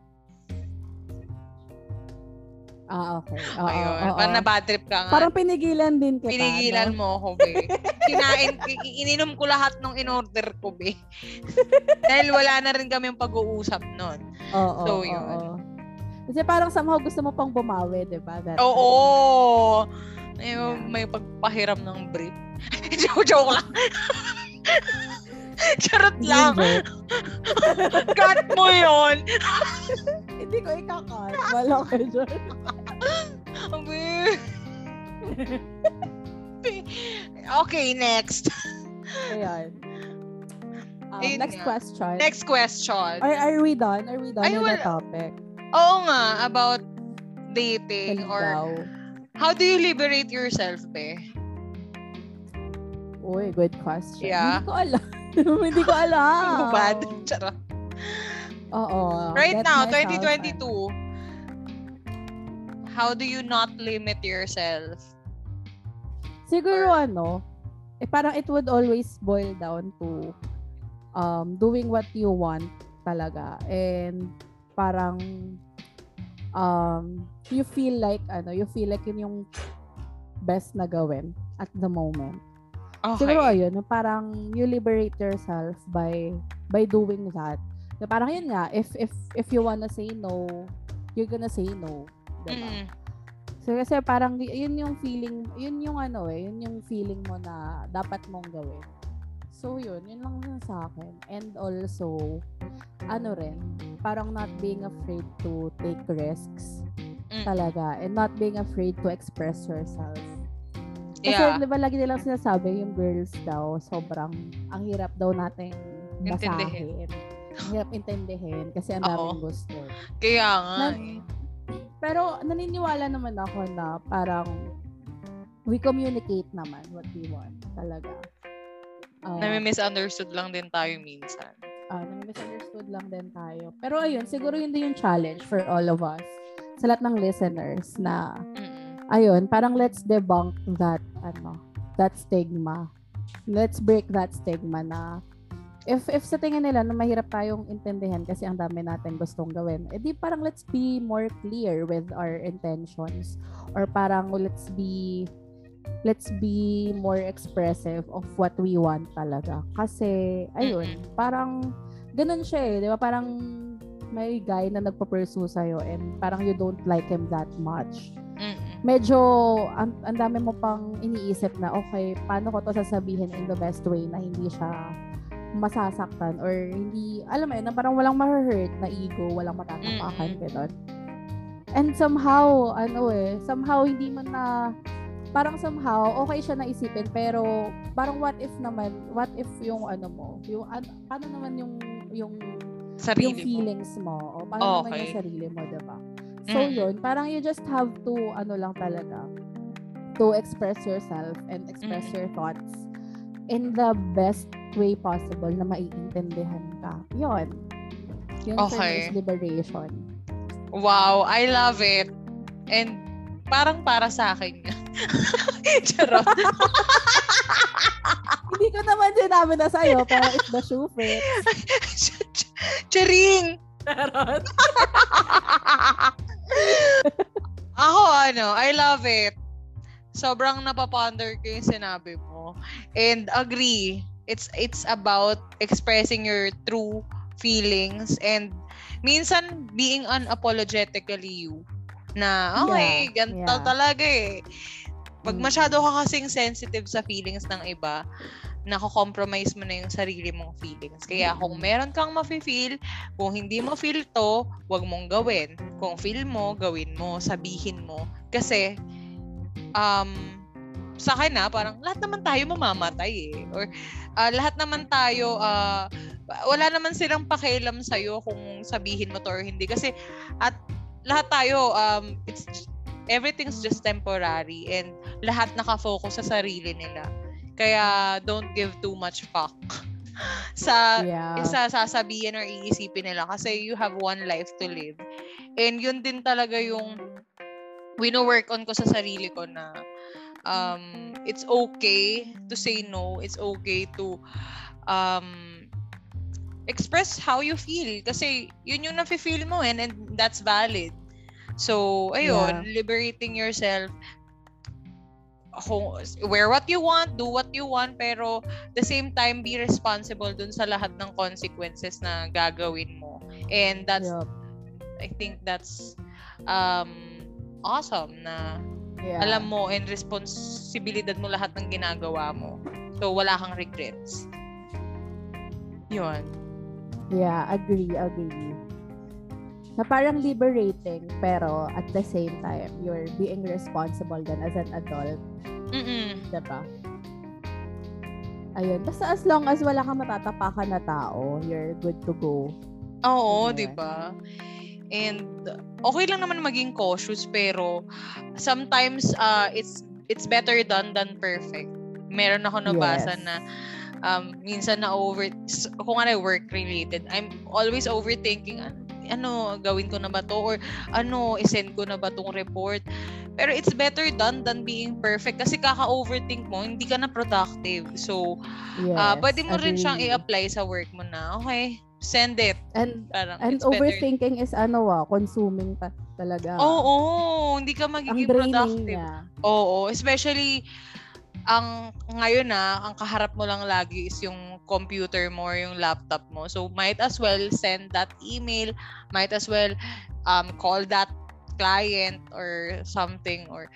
Ah, okay. Oo, Ayun. oo. Parang na-bad trip ka nga. Parang pinigilan din kita. Pinigilan no? mo ako, be. Kinain, ininom ko lahat ng in-order ko, be. Dahil wala na rin kami pag-uusap nun. Oo, So, oo, yun. oo. Kasi parang somehow gusto mo pang bumawi, di ba? That Oo! May, Yeah. may pagpahiram ng brief. joke, lang. Charot time. lang. Cut mo yon. Hindi ko ikakat. Wala ka dyan. Okay, next. Ayan. Um, Ayun next nga. question. Next question. Are, are we done? Are we done Ay, with the topic? Oo nga, about dating or how do you liberate yourself, be? Uy, good question. Yeah. Hindi ko alam. Hindi ko alam. Bad. Charot. Oo. Right now, 2022, how do you not limit yourself? Siguro ano, eh parang it would always boil down to um doing what you want talaga and parang um you feel like ano, you feel like yun yung best na gawin at the moment. Okay. Siguro ayun, parang you liberate yourself by by doing that. Na parang yun nga, if if if you wanna say no, you're gonna say no. Diba? Mm. So kasi parang yun yung feeling, yun yung ano eh, yun yung feeling mo na dapat mong gawin. So yun, yun lang yun sa akin. And also, ano rin, parang not being afraid to take risks Mm. talaga and not being afraid to express yourself. Kasi Yeah. di ba lagi nilang sinasabi yung girls daw, sobrang ang hirap daw Intindihin. basahin. Ang hirap intindihin kasi ang daming gusto. Kaya nga. Na- eh. Pero naniniwala naman ako na parang we communicate naman what we want talaga. Uh, Nami-misunderstood lang din tayo minsan. uh, misunderstood lang din tayo. Pero ayun, siguro yun din yung challenge for all of us sa lahat ng listeners na Mm-mm. ayun, parang let's debunk that ano, that stigma. Let's break that stigma na if if sa tingin nila na mahirap tayong intindihan kasi ang dami natin gustong gawin, edi parang let's be more clear with our intentions or parang let's be let's be more expressive of what we want talaga. Kasi ayun, parang ganun siya eh, 'di ba? Parang may guy na nagpo-pursue sa'yo and parang you don't like him that much medyo ang, ang dami mo pang iniisip na okay, paano ko to sasabihin in the best way na hindi siya masasaktan or hindi, alam mo yun, na parang walang ma-hurt na ego, walang matatapakan, gano'n. And somehow, ano eh, somehow hindi mo na, parang somehow, okay siya na isipin, pero parang what if naman, what if yung ano mo, yung, an, paano naman yung, yung yung Sarili mo. feelings mo o paano naman Okay. yung sarili mo, 'di ba? So Mm. yun, parang you just have to ano lang talaga to express yourself and express Mm. your thoughts in the best way possible na maiintindihan ka. Yun. Yun for Okay. is liberation. Wow, I love it. And parang para sa akin. Charot. Hindi ko naman sinabi na sa'yo, pero if the shoe fits. Charing! Charot. Ako, ano, I love it. Sobrang napaponder ko yung sinabi mo. And agree. It's it's about expressing your true feelings and minsan being unapologetically you. Na, okay, Yeah, ganito yeah. talaga eh. Pag Mm. masyado ka kasing sensitive sa feelings ng iba, nako-compromise mo na yung sarili mong feelings. Kaya kung meron kang mafe-feel, kung hindi mo feel to, wag mong gawin. Kung feel mo, gawin mo, sabihin mo. Kasi, um, sa akin na, parang lahat naman tayo mamamatay eh. Or ah, lahat naman tayo, ah, wala naman silang pakialam sa'yo kung sabihin mo to or hindi. Kasi, at lahat tayo, um, it's, everything's just temporary and lahat nakafocus sa sarili nila. Kaya, don't give too much fuck sa Yeah. isa sasabihin or iisipin nila kasi you have one life to live. And yun din talaga yung wino-work on ko sa sarili ko na um, it's okay to say no. It's okay to um, express how you feel kasi yun yung nafe-feel mo and, and that's valid. So, ayun, liberating yourself. Wear what you want, do what you want, pero the same time, be responsible dun sa lahat ng consequences na gagawin mo. And that's, Yup. I think that's um, awesome na Yeah. alam mo and responsibilidad mo lahat ng ginagawa mo. So, wala kang regrets. Yun. Yeah, agree, agree. Na parang liberating, pero at the same time, you're being responsible then as an adult, Mm-mm. diba? Ayun. Basta as long as wala kang matatapakan na tao, you're good to go. Oo, Yes. di ba? And okay lang naman maging cautious pero sometimes uh, it's it's better done than perfect. Meron ako nabasa Yes. na um, minsan na over kung ano work related, I'm always overthinking ano, gawin ko na ba to or ano isend ko na ba tong report. Pero it's better done than being perfect kasi kaka-overthink mo, hindi ka na productive. So, Yes. ah pwede mo rin siyang i-apply sa work mo na, okay, send it. And Parang, and it's better overthinking is ano ah, consuming pa talaga. Oo, hindi ka magiging productive. niya. Oo, especially ang ngayon na ang kaharap mo lang lagi is yung computer mo or yung laptop mo. So might as well send that email, might as well um call that client or something or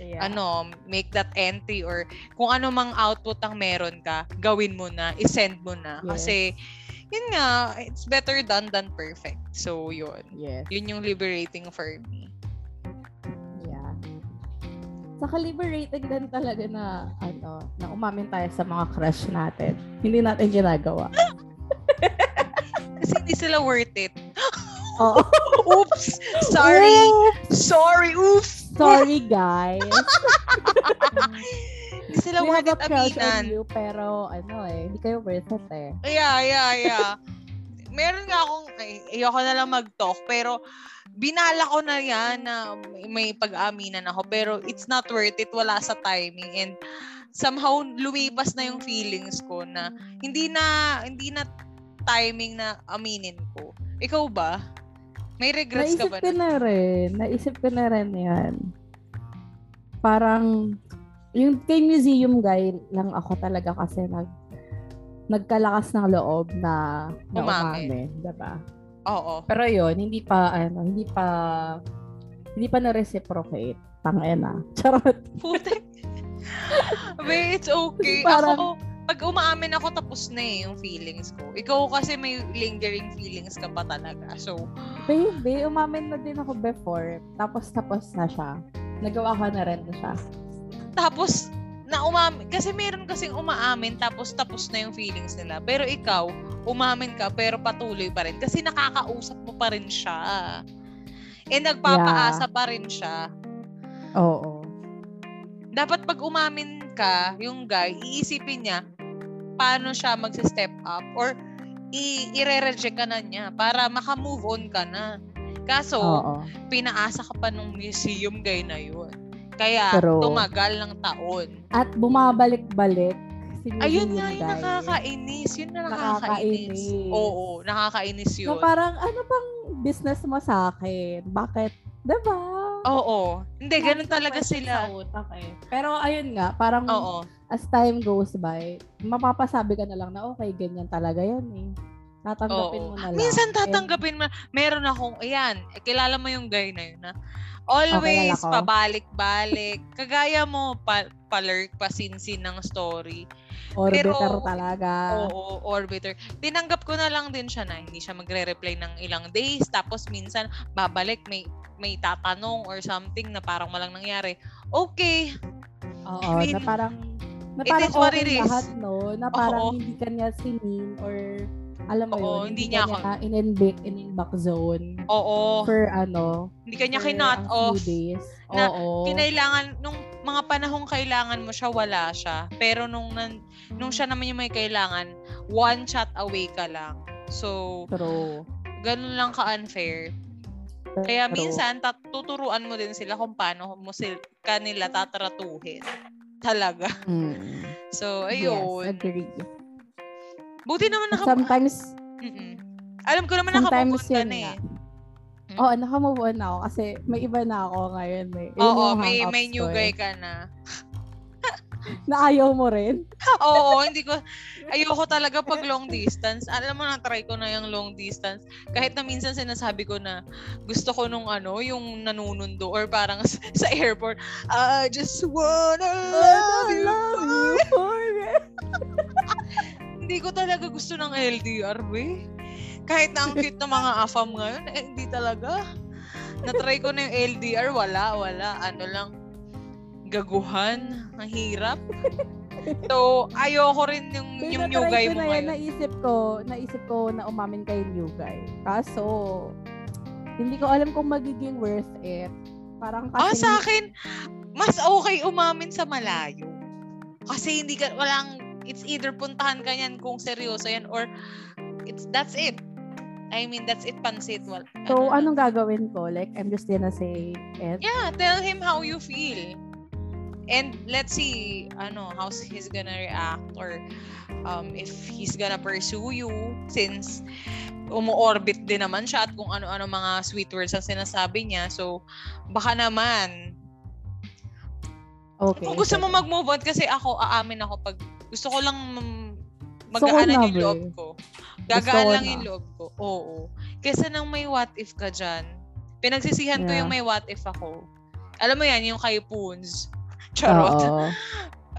Yeah. ano, make that entry or kung ano mang output ang meron ka, gawin mo na, isend mo na. Yes. Kasi yun nga, it's better done than perfect. So yun. Yes. Yun yung liberating for me. Yeah. Saka liberating din talaga na ano, na umamin tayo sa mga crush natin. Hindi natin ginagawa. Kasi hindi sila worth it. Oo. Oops! Sorry! Oops! Sorry! Oops! Sorry, guys. Hindi sila We worth it aminan. you, pero ano eh, hindi kayo worth it eh. Yeah, yeah, yeah. Meron nga akong, ay, ayoko na lang mag-talk, pero binala ko na yan na may, pag-aminan ako, pero it's not worth it, wala sa timing, and somehow lumipas na yung feelings ko na hindi na, hindi na timing na aminin ko. Ikaw ba? May regrets ka Naisip ba? ko na rin. Naisip ko na rin yan. Parang, yung kay museum guy lang ako talaga kasi nag nagkalakas ng loob na, na Umamin. umamin, diba? Oo. Pero yun, hindi pa, ano, hindi pa, hindi pa na-reciprocate. Tangena. Charot. Putek. Abe, it's okay. Parang- ako, pag umaamin ako, tapos na eh yung feelings ko. Ikaw kasi may lingering feelings ka pa talaga. So, Baby, umamin na din ako before. Tapos, tapos na siya. Nagawa ko na rin na siya. Tapos, na umamin, kasi meron kasing umaamin, tapos tapos na yung feelings nila. Pero ikaw, umamin ka, pero patuloy pa rin. Kasi nakakausap mo pa rin siya. Eh, nagpapaasa pa rin siya. Oo. dapat pag umamin ka, yung guy, iisipin niya paano siya mag-step up or i- i-reject ka na niya para maka-move on ka na. Kaso, Oo. pinaasa ka pa nung museum guy na yun. Kaya, True. tumagal ng taon. At bumabalik-balik si Ayun nga, yung nakakainis. Yun na nakakainis. Nakakainis. Oo, nakakainis Na yun. parang, ano bang business mo sa akin? Bakit? Diba? Oo. Hindi, ganun talaga sila. Sa utak eh. Pero ayun nga, parang Oo. as time goes by, mapapasabi ka na lang na okay, ganyan talaga yan eh. Tatanggapin Oo. mo na lang. Minsan And- tatanggapin mo. Meron akong, ayan, eh, kilala mo yung guy na yun na always kilala ko. pabalik-balik. Kagaya mo, pa, palurk, pasinsin ng story. orbiter pero- talaga. Oo, orbiter. Tinanggap ko na lang din siya na hindi siya magre-reply ng ilang days. Tapos minsan, babalik, may may tatanong or something na parang walang nangyari. Okay. Oo, I mean, na parang na it parang is what okay it is. lahat, no? Na parang Oo. hindi kanya sinin or alam mo Oo, yun, hindi hindi, niya ako- na in-inback, in-inback zone Oo. for ano, hindi kanya kinot off. days. na Oo. kinailangan nung mga panahong kailangan mo siya wala siya pero nung nan, nung siya naman yung may kailangan one chat away ka lang so True. ganun lang ka unfair kaya True. minsan tat- tuturuan mo din sila kung paano mo sil kanila tatratuhin talaga Mm. so Yes, ayun agree. Buti naman naka Sometimes, Mm-mm. alam ko naman nakapupunta yun na eh Oo, nakamove on na ako kasi may iba na ako ngayon. Eh. Yun Oo, may, may new ko, guy eh. ka na. Na ayaw mo rin? Oo, hindi ko, ayoko talaga pag long distance. Alam mo, na-try ko na yung long distance. Kahit na minsan sinasabi ko na gusto ko nung ano, yung nanunundo or parang sa, airport, I just wanna love you. Hindi ko talaga gusto ng LDR, we. Kahit na ang cute ng mga afam ngayon, eh, hindi talaga. Na-try ko na yung LDR, wala, wala. Ano lang, gaguhan. Ang hirap. So, ayoko rin yung, yung new guy mo na ngayon. naisip ko, naisip ko na umamin kay new guy. Kaso, hindi ko alam kung magiging worth it. Parang Ah, kasi, sa akin, mas okay umamin sa malayo. Kasi hindi ka, walang, it's either puntahan ka yan kung seryoso yan or it's, that's it. I mean, that's it, pansit. Well, so ano anong gagawin ko? Like, I'm just gonna say it. Yeah, tell him how you feel. And let's see, ano, how he's gonna react or um, if he's gonna pursue you since umu-orbit din naman siya at kung ano-ano mga sweet words ang sinasabi niya. So, baka naman, Okay. kung gusto mo mag-move on, kasi ako, aamin ako pag gusto ko lang ko magaanan na, yung loob ko. Gagaan ko lang na. yung loob ko. Oo. Kesa nang may what if ka dyan. Pinagsisihan ko Yeah. yung may what if ako. Alam mo yan, yung kay Poons. Charot. Oo. Uh,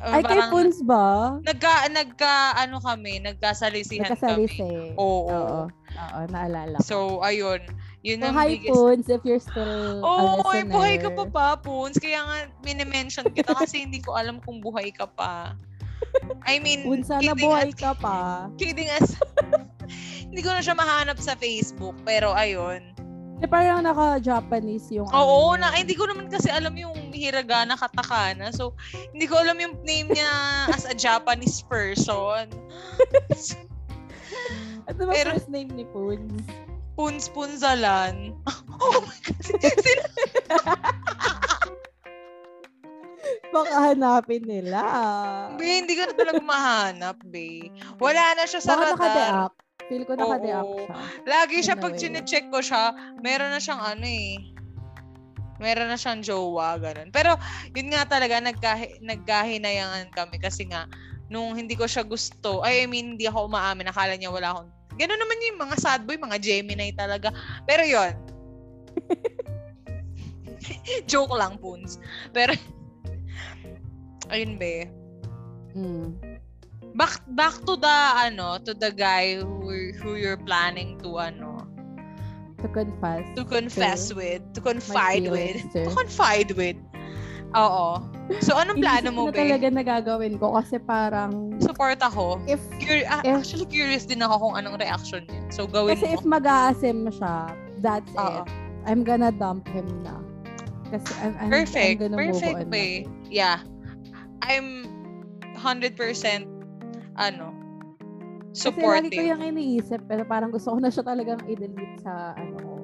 Ay, kay Puns ba? Nagka, nagka, ano kami, nagkasalisihan kami. Nagkasalisi. Oo. Oo. Oo, naalala ko. So, ayun. Yun So, ang hi, biggest... Puns, if you're still Oo, a ay, buhay ka pa ba, Poons? Kaya nga, minimension kita kasi hindi ko alam kung buhay ka pa. I mean, sana kidding buhay as- ka pa. Kidding as... hindi ko na siya mahanap sa Facebook, pero ayun. Di parang naka-Japanese yung Oo, ano na, niya. hindi ko naman kasi alam yung hiragana katakana. So, hindi ko alam yung name niya as a Japanese person. Ano ba pero- first name ni Puns? Puns Punzalan. oh my God. Baka hanapin nila. Be, hindi ko na talaga mahanap, be. Wala na siya sa Baka radar. naka-deact. Feel ko naka-deact Oo. siya. Lagi siya, pag chinecheck ko siya, meron na siyang ano eh. Meron na siyang jowa, ganun. Pero, yun nga talaga, nagkahi, nagkahinayangan kami kasi nga, nung hindi ko siya gusto, ay, I mean, hindi ako umaamin, akala niya wala akong, ganun naman yung mga sad boy, mga Gemini talaga. Pero yun, joke lang, Poons. Pero, ayun be, Mm. back back to the ano to the guy who who you're planning to ano To confess. to confess to with to confide with. Feelings to- confide with. Oo. So anong plano mo be? talaga na gagawin ko kasi parang support ako. if Cur- ah, If- actually curious din ako kung anong reaction niya. So gawin kasi if mo mag-aasim siya, that's Oo. it. I'm gonna dump him na. Kasi I'm, I'm, perfect. I'm gonna perfect move on be. na. yeah I'm 100% ano Kasi lagi ko supportive yung iniisip pero parang gusto ko na siya talagang i-delete sa ano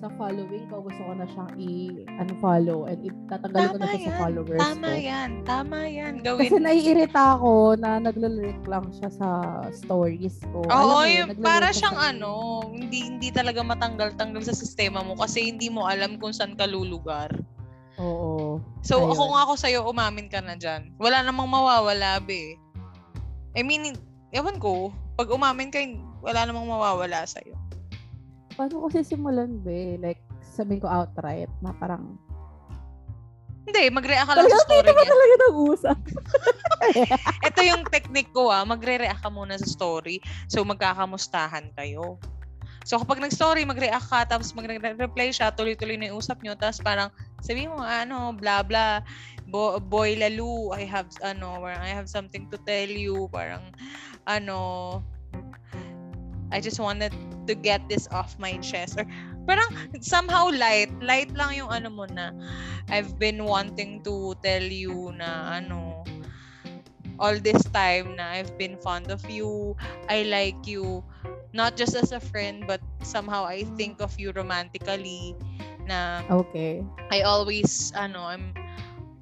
sa following ko. Gusto ko na siyang i-unfollow and itatanggalin ko na siya sa followers tama ko. yan tama yan gawin Kasi naiirita ako na naglalurk lang siya sa stories ko. Alam Oo, yun, yung naglalurk para siya siyang sa- ano, hindi hindi talaga matanggal-tanggal sa sistema mo kasi hindi mo alam kung saan ka lulugar. Oo. So, Ayun. ako nga ako sa'yo, umamin ka na dyan. Wala namang mawawala, be. I mean, ewan ko, pag umamin ka, wala namang mawawala sa'yo. Paano ko sisimulan, be? Like, sabihin ko outright na parang, Hindi, mag-react ka lang sa story niya. talaga nag-usap. Ito yung technique ko ah, magre-react ka muna sa story. So, magkakamustahan kayo. So, kapag nag-story, mag-react ka, tapos mag-reply siya, tuloy-tuloy na yung usap nyo, tapos parang, sabi mo, ano, blah, blah, Bo- boy lalu, I have, ano, parang, I have something to tell you, parang, ano, I just wanted to get this off my chest. Or, parang, somehow light, light lang yung ano mo na, I've been wanting to tell you na, ano, all this time na I've been fond of you, I like you, not just as a friend, but somehow I think of you romantically, na Okay. I always, ano, I'm,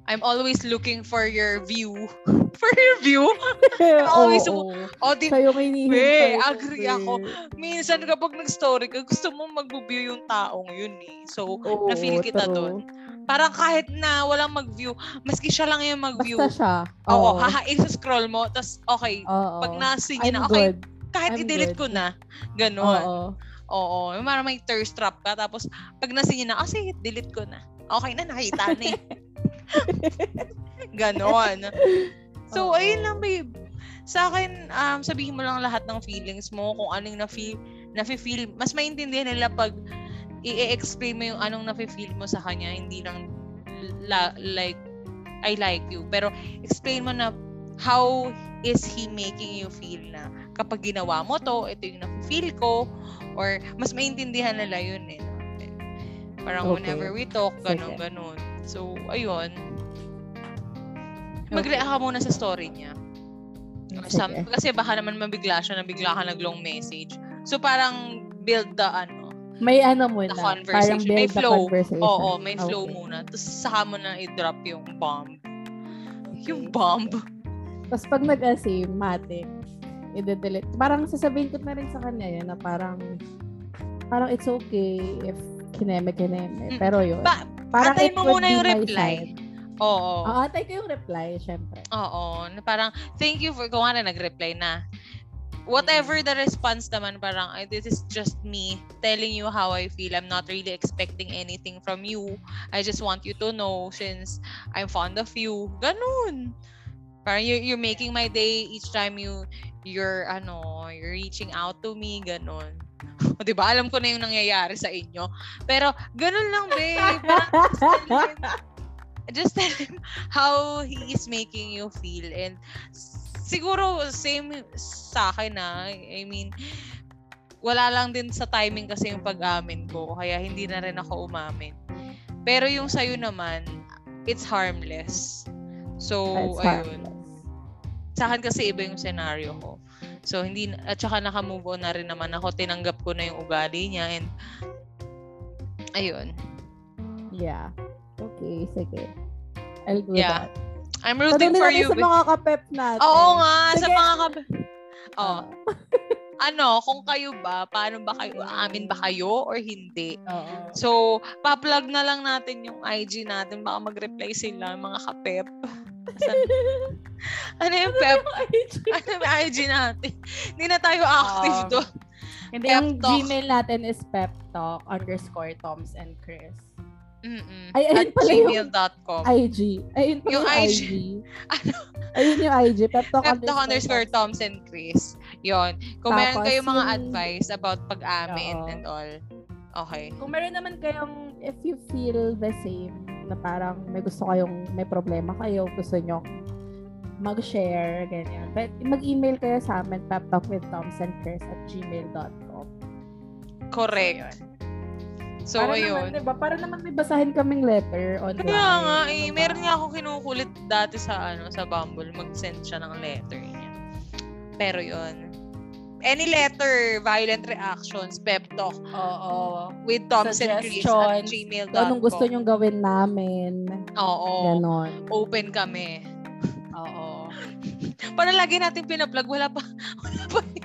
I'm always looking for your view. for your view? always Oo, oo. O, di. Be, ko, agree ako. minsan kapag nag-story ka, gusto mo mag-view yung taong yun eh. So, Oo, na-feel kita doon. Parang kahit na walang mag-view, maski siya lang yung mag-view. Basta siya. Oo, haha, scroll mo, tas okay, Oo. pag nasi I'm niya na, okay, good. Kahit I'm i-delete ko good. na. Ganon. Oo. Oo. Parang may thirst trap ka, tapos pag nasi niya na, ah, sige, delete ko na. Okay na, nakita na eh. Ganon. So, Oo. ayun lang, babe. Sa akin, um, sabihin mo lang lahat ng feelings mo, kung anong na-feel, na-feel, mas maintindihan nila pag i-explain mo yung anong na-feel mo sa kanya, hindi lang la- like, I like you. Pero, explain mo na how is he making you feel na kapag ginawa mo to, ito yung na-feel ko, or mas maintindihan nila yun eh. Parang Okay. whenever we talk, ganun, Sige. ganun. So, ayun. Mag-react ka muna sa story niya. Or some- kasi baka naman mabigla siya na bigla ka nag-long message. So, parang build the ano, May ano muna. the Parang conversation. build May the flow. conversation. Oo, may flow Okay. muna. Tapos saka mo na i-drop yung bomb. Yung Okay. bomb. Tapos pag nag-assume, matik, i-delete. Parang sasabihin ko na rin sa kanya yun na parang parang it's okay if kineme-kineme. Mm. Pero yun. Ba- parang it mo muna yung reply. Oo. Ah, antay ko yung reply, syempre. Oo. Parang, thank you for, kung ano, nag-reply na. Whatever the response naman, parang, "Ay, this is just me telling you how I feel. I'm not really expecting anything from you. I just want you to know since I'm fond of you. Ganun. Parang you're, you're making my day each time you, you're, ano, you're reaching out to me. Ganun. O, diba? Alam ko na yung nangyayari sa inyo. Pero, ganun lang, babe. Just tell him, just tell him how he is making you feel. And siguro, same sa akin na. I mean, wala lang din sa timing kasi yung pag-amin ko. Kaya hindi na rin ako umamin. Pero yung sa'yo naman, it's harmless. So, That's ayun. harmless. Sa akin kasi iba yung scenario ko. So, hindi, at saka naka-move on na rin naman ako. Tinanggap ko na yung ugali niya and ayun. Yeah. Okay, sige. I'll do Yeah. that. I'm rooting Tanungin for you. sa mga kapep natin. Oo nga, sa Sige. mga kab... Oh, Ah, ano, kung kayo ba, paano ba kayo, aamin ba kayo or hindi? Oo. So, pa-plug na lang natin yung IG natin, baka mag-reply sila, mga kapep. Ano yung pep? Ano yung IG natin? Hindi na tayo active Um, doon. Hindi, Pep yung talk. Gmail natin is peptalk underscore toms and chris. Mm-mm. Ay, ayun At pala yung- gmail.com. IG. Ayun pa Yung yung, IG. IG. Ano? Ayun yung IG. Peptalk Peptalk underscore Toms and Chris. Yon. Kung meron Tapos kayong mga yung- advice about pag-amin Oo. and all. Okay. Kung meron naman kayong, if you feel the same, na parang may gusto kayong, may problema kayo, gusto nyo mag-share, ganyan. But mag-email kayo sa amin, peptalkwithtomsandchris at gmail.com. Correct. So, para ayun. naman, diba? Para naman may basahin kaming letter online. Kaya nga, eh, ba? meron nga ako kinukulit dati sa ano sa Bumble, mag-send siya ng letter niya. Pero yun. Any letter, violent reactions, pep talk Oo. with Toms and Chris at gmail.com. Anong gusto nyong gawin namin. Oo. Ganon. Open kami. Oo. Para lagi natin pinaplug, wala pa. Wala pa.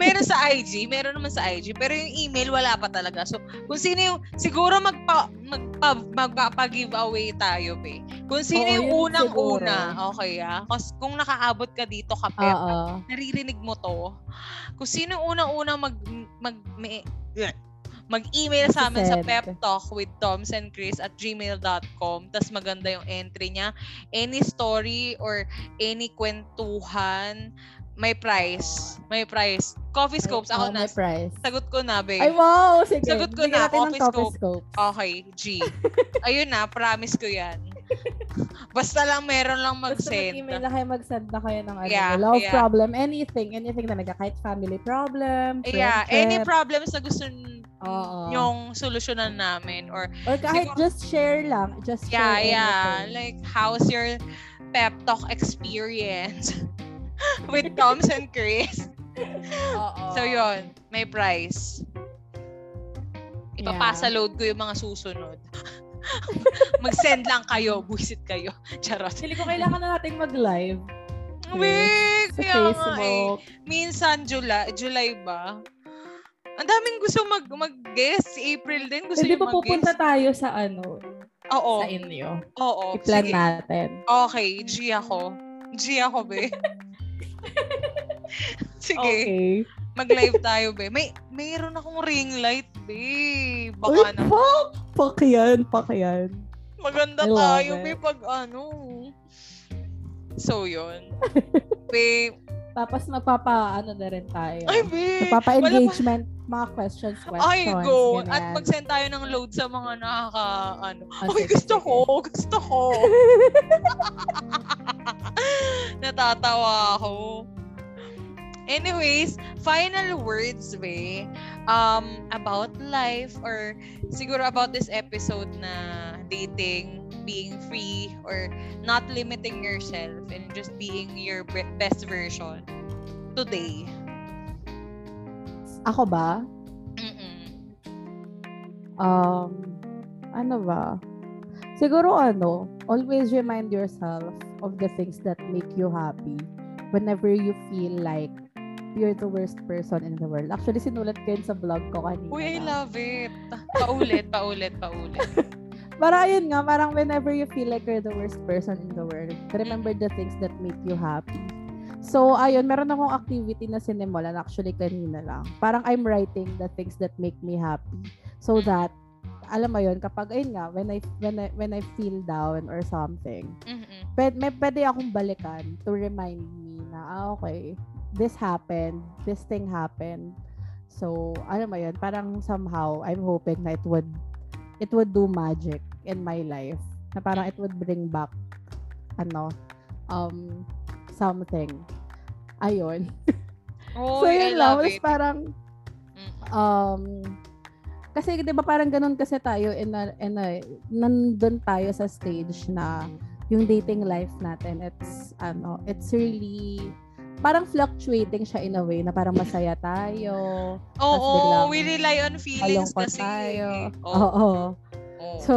Meron sa IG, meron naman sa IG, pero yung email wala pa talaga. So, kung sino yung siguro magpa magpa magpapa-giveaway tayo, be. Kung sino Oo, yung yun unang-una, okay ah. Kasi kung nakaabot ka dito, kapet, Oo. naririnig mo to. Kung sino yung unang-una mag mag may, mag-email sa amin sa pep talk with toms and chris at gmail.com tas maganda yung entry niya any story or any kwentuhan may price may price coffee scopes ako may na price. sagot ko na Ay, babe wow! Sige. Sagot ko Bigyan na, coffee coffee scope. scope. okay G ayun na promise ko yan basta lang meron lang Basta mag-send mag-email na kayo, mag-send na kayo ng ano, Yeah, love yeah. problem, anything, anything talaga. Kahit family problem, yeah any problems na gusto Oo. yung solusyonan namin or Or kahit siguro- just share lang. Just Yeah, share yeah. anything. Like, how's your pep talk experience with Toms and Chris? Oo. So, yon May price. Ipapasa load ko yung mga susunod. Mag-send lang kayo. Buisit kayo. Charot. Pili ko kailangan na nating mag-live. Wait, Sa kaya nga eh. Minsan, July, July ba? Ang daming gusto mag mag-guest. April din gusto Hindi yung ba pupunta mag-guest. tayo sa ano, Oo. sa inyo? Oo. I-plan sige. natin. Okay, G ako. G ako, be. Sige, Okay. mag-live tayo, be. May, mayroon akong ring light, be. Uy, Baka na. fuck! Fuck yan, fuck yan. Maganda tayo, it. be, pag ano. So, yun. be, Tapos magpapa, ano na rin tayo. ay, be. Magpapa-engagement, mga questions, questions. Ay, go. ganyan. At mag-send tayo ng load sa mga nakaka, ano. Ah, Ay, gusto sige. ko. Gusto ko. Natatawa ako. Anyways, final words, be, um, about life or siguro about this episode na dating, being free or not limiting yourself and just being your be- best version today. Ako ba? Mm-mm. Um, ano ba? Siguro ano, always remind yourself of the things that make you happy whenever you feel like you're the worst person in the world. Actually, sinulat ko yun sa blog ko kanina. Uy, I love it. Paulit, paulit, paulit. Para ayun nga, parang whenever you feel like you're the worst person in the world, remember the things that make you happy. So, ayun, meron akong activity na sinimulan actually kanina lang. Parang I'm writing the things that make me happy. So that, alam mo yun, kapag, ayun nga, when I, when I, when I feel down or something, Mm-mm. pwede, may pwede akong balikan to remind me na, ah, okay, this happened, this thing happened. So, alam mo yun, parang somehow, I'm hoping na it would, it would do magic in my life. Na parang it would bring back, ano, um, something. Ayun. Oh, so, I yun lang. love Tapos it. parang, Mm. um, kasi 'di ba parang ganun kasi tayo in a, in a, nandun tayo sa stage na yung dating life natin it's ano it's really parang fluctuating siya in a way na parang masaya tayo Oo, biglang we rely on feelings kasi. tayo Oo. oo oo. so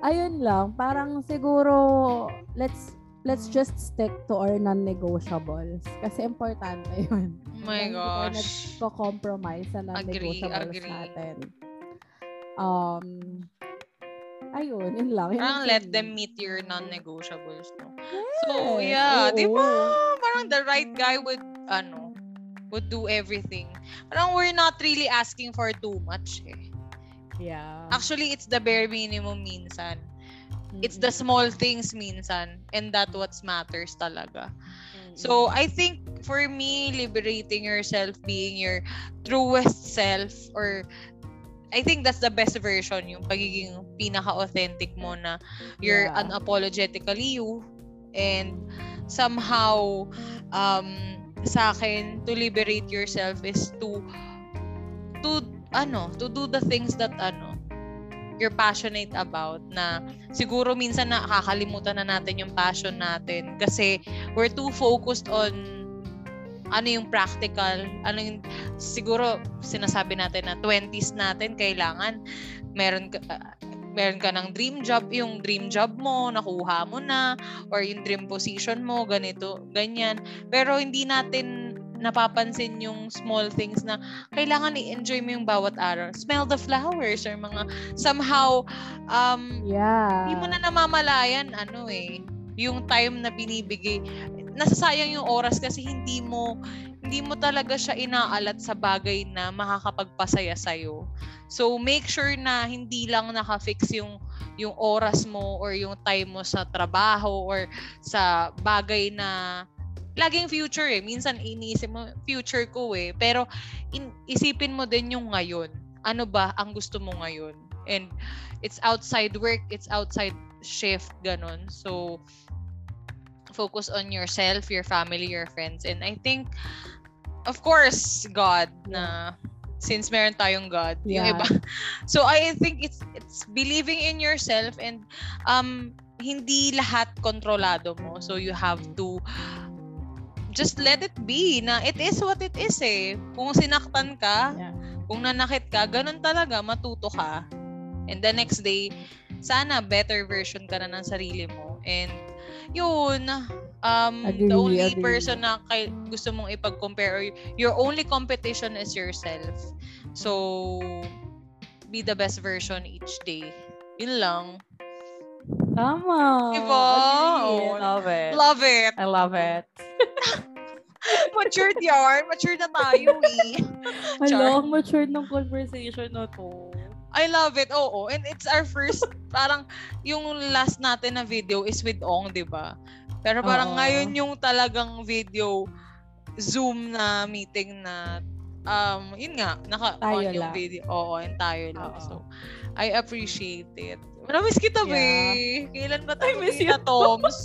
ayun lang parang siguro let's let's just stick to our non-negotiables kasi importante yun oh my gosh. compromise sa Agree, non-negotiables agree. natin. Um, ayun, yun lang. Yun Parang let them me. meet your non-negotiables, no? So, Yes, yeah, di ba? oo. Parang the right guy would, ano, would do everything. Parang we're not really asking for too much, eh. Yeah. Actually, it's the bare minimum minsan. It's the small things minsan. And that what matters talaga. So, I think for me, liberating yourself, being your truest self, or I think that's the best version, yung pagiging pinaka-authentic mo na you're Yeah. unapologetically you. And somehow, um, sa akin, to liberate yourself is to, to, ano, to do the things that, ano, you're passionate about na siguro minsan nakakalimutan na natin yung passion natin kasi we're too focused on ano yung practical, ano yung siguro sinasabi natin na 20s natin kailangan meron ah, meron ka ng dream job, yung dream job mo nakuha mo na or yung dream position mo ganito, ganyan. Pero hindi natin napapansin yung small things na kailangan i-enjoy mo yung bawat araw. Smell the flowers or mga somehow um Yeah. hindi mo na namamalayan ano eh yung time na binibigay nasasayang yung oras kasi hindi mo hindi mo talaga siya inaalat sa bagay na makakapagpasaya sa So make sure na hindi lang naka-fix yung yung oras mo or yung time mo sa trabaho or sa bagay na laging future eh. Minsan iniisip mo future ko eh. Pero in, isipin mo din yung ngayon. Ano ba ang gusto mo ngayon? And it's outside work, it's outside shift, ganon. So, focus on yourself, your family, your friends. And I think, of course, God na since meron tayong God, yung Yeah. iba. So I think it's it's believing in yourself and um hindi lahat kontrolado mo. So you have to just let it be na it is what it is eh. Kung sinaktan ka, Yeah. kung nanakit ka, ganun talaga, matuto ka. And the next day, sana better version ka na ng sarili mo. And yun, um, Agree, the only agree. person na kay, gusto mong ipag-compare or your only competition is yourself. So, be the best version each day. Yun lang. Tama. Diba? Oo. Love it. Love it! I love it. Matured yarn. Matured na tayo eh. Hello, ang matured ng conversation na to. I love it. Oo. And it's our first, parang, yung last natin na video is with Ong, di ba? Pero parang Oo. ngayon yung talagang video, Zoom na meeting na, um, yun nga, naka-on yung lang. video. Oo, and tayo lang. Oo. So, I appreciate it. Namiss kita, Yeah. be. Kailan ba tayo miss kita, Toms?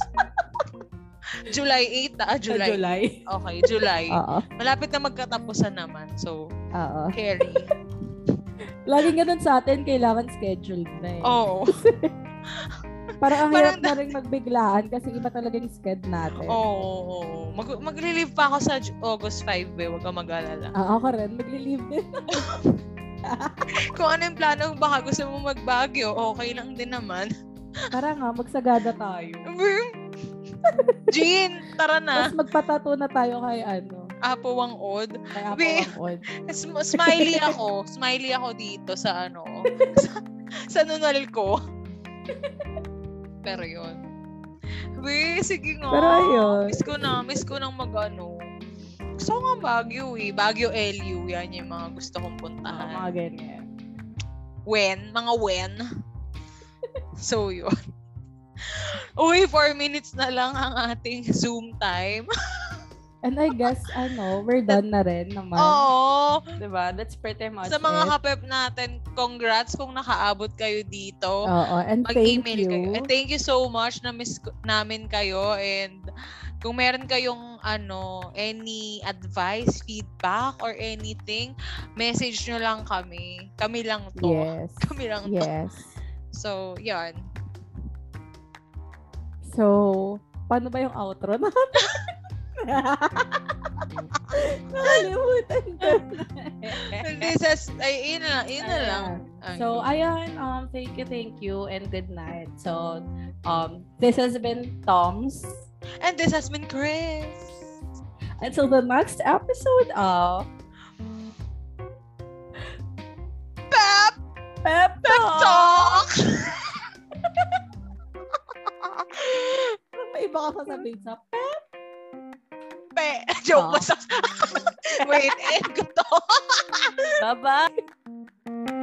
July 8, ah, Sa July. July. Okay, July. Oo. Malapit na magkatapusan naman. So, Oo. carry. Laging ganun sa atin, kailangan scheduled na eh. Oo. Parang ang Parang hirap na rin magbiglaan kasi iba talaga yung schedule natin. Oo. oo. Mag magli-leave pa ako sa August 5, eh. Huwag kang mag-alala. Ah, ako rin, magli-leave din. Kung ano yung plano, baka gusto mo magbagyo, okay lang din naman. Tara nga, magsagada tayo. Jean, tara na. Tapos magpatato na tayo kay ano, Apo Wang Od. kay Apo Angkod. Sm- smiley ako. Smiley ako dito sa ano. sa, sa nunal ko. Pero yun. We, sige nga. Pero ayun. Miss ko na. Miss ko nang mag ano. Gusto ko nga Baguio eh. Baguio LU. Yan yung mga gusto kong Ah, puntahan. mga ganyan. when, mga when. so, yun. Uy, 4 minutes na lang ang ating Zoom time. And I guess, ano, we're done na rin naman. Oo. Diba? That's pretty much Sa mga it. kapep natin, congrats kung nakaabot kayo dito. Oo, and thank you. kayo. And thank you so much na miss namin kayo. And kung meron kayong ano, any advice, feedback, or anything, message nyo lang kami. Kami lang to. Yes. Kami lang to. Yes. So, yan. So, paano ba yung outro natin? Nakalimutan ko. This is, ay, yun na, yun na lang. So, ayan, um, thank you, thank you, and good night. So, um, this has been Tom's. And this has been Chris. Until the next episode of Pep Pep Talk! May iba ka sasabihin sa Pep. Pe. Joke. Wait, end ko to. Bye-bye.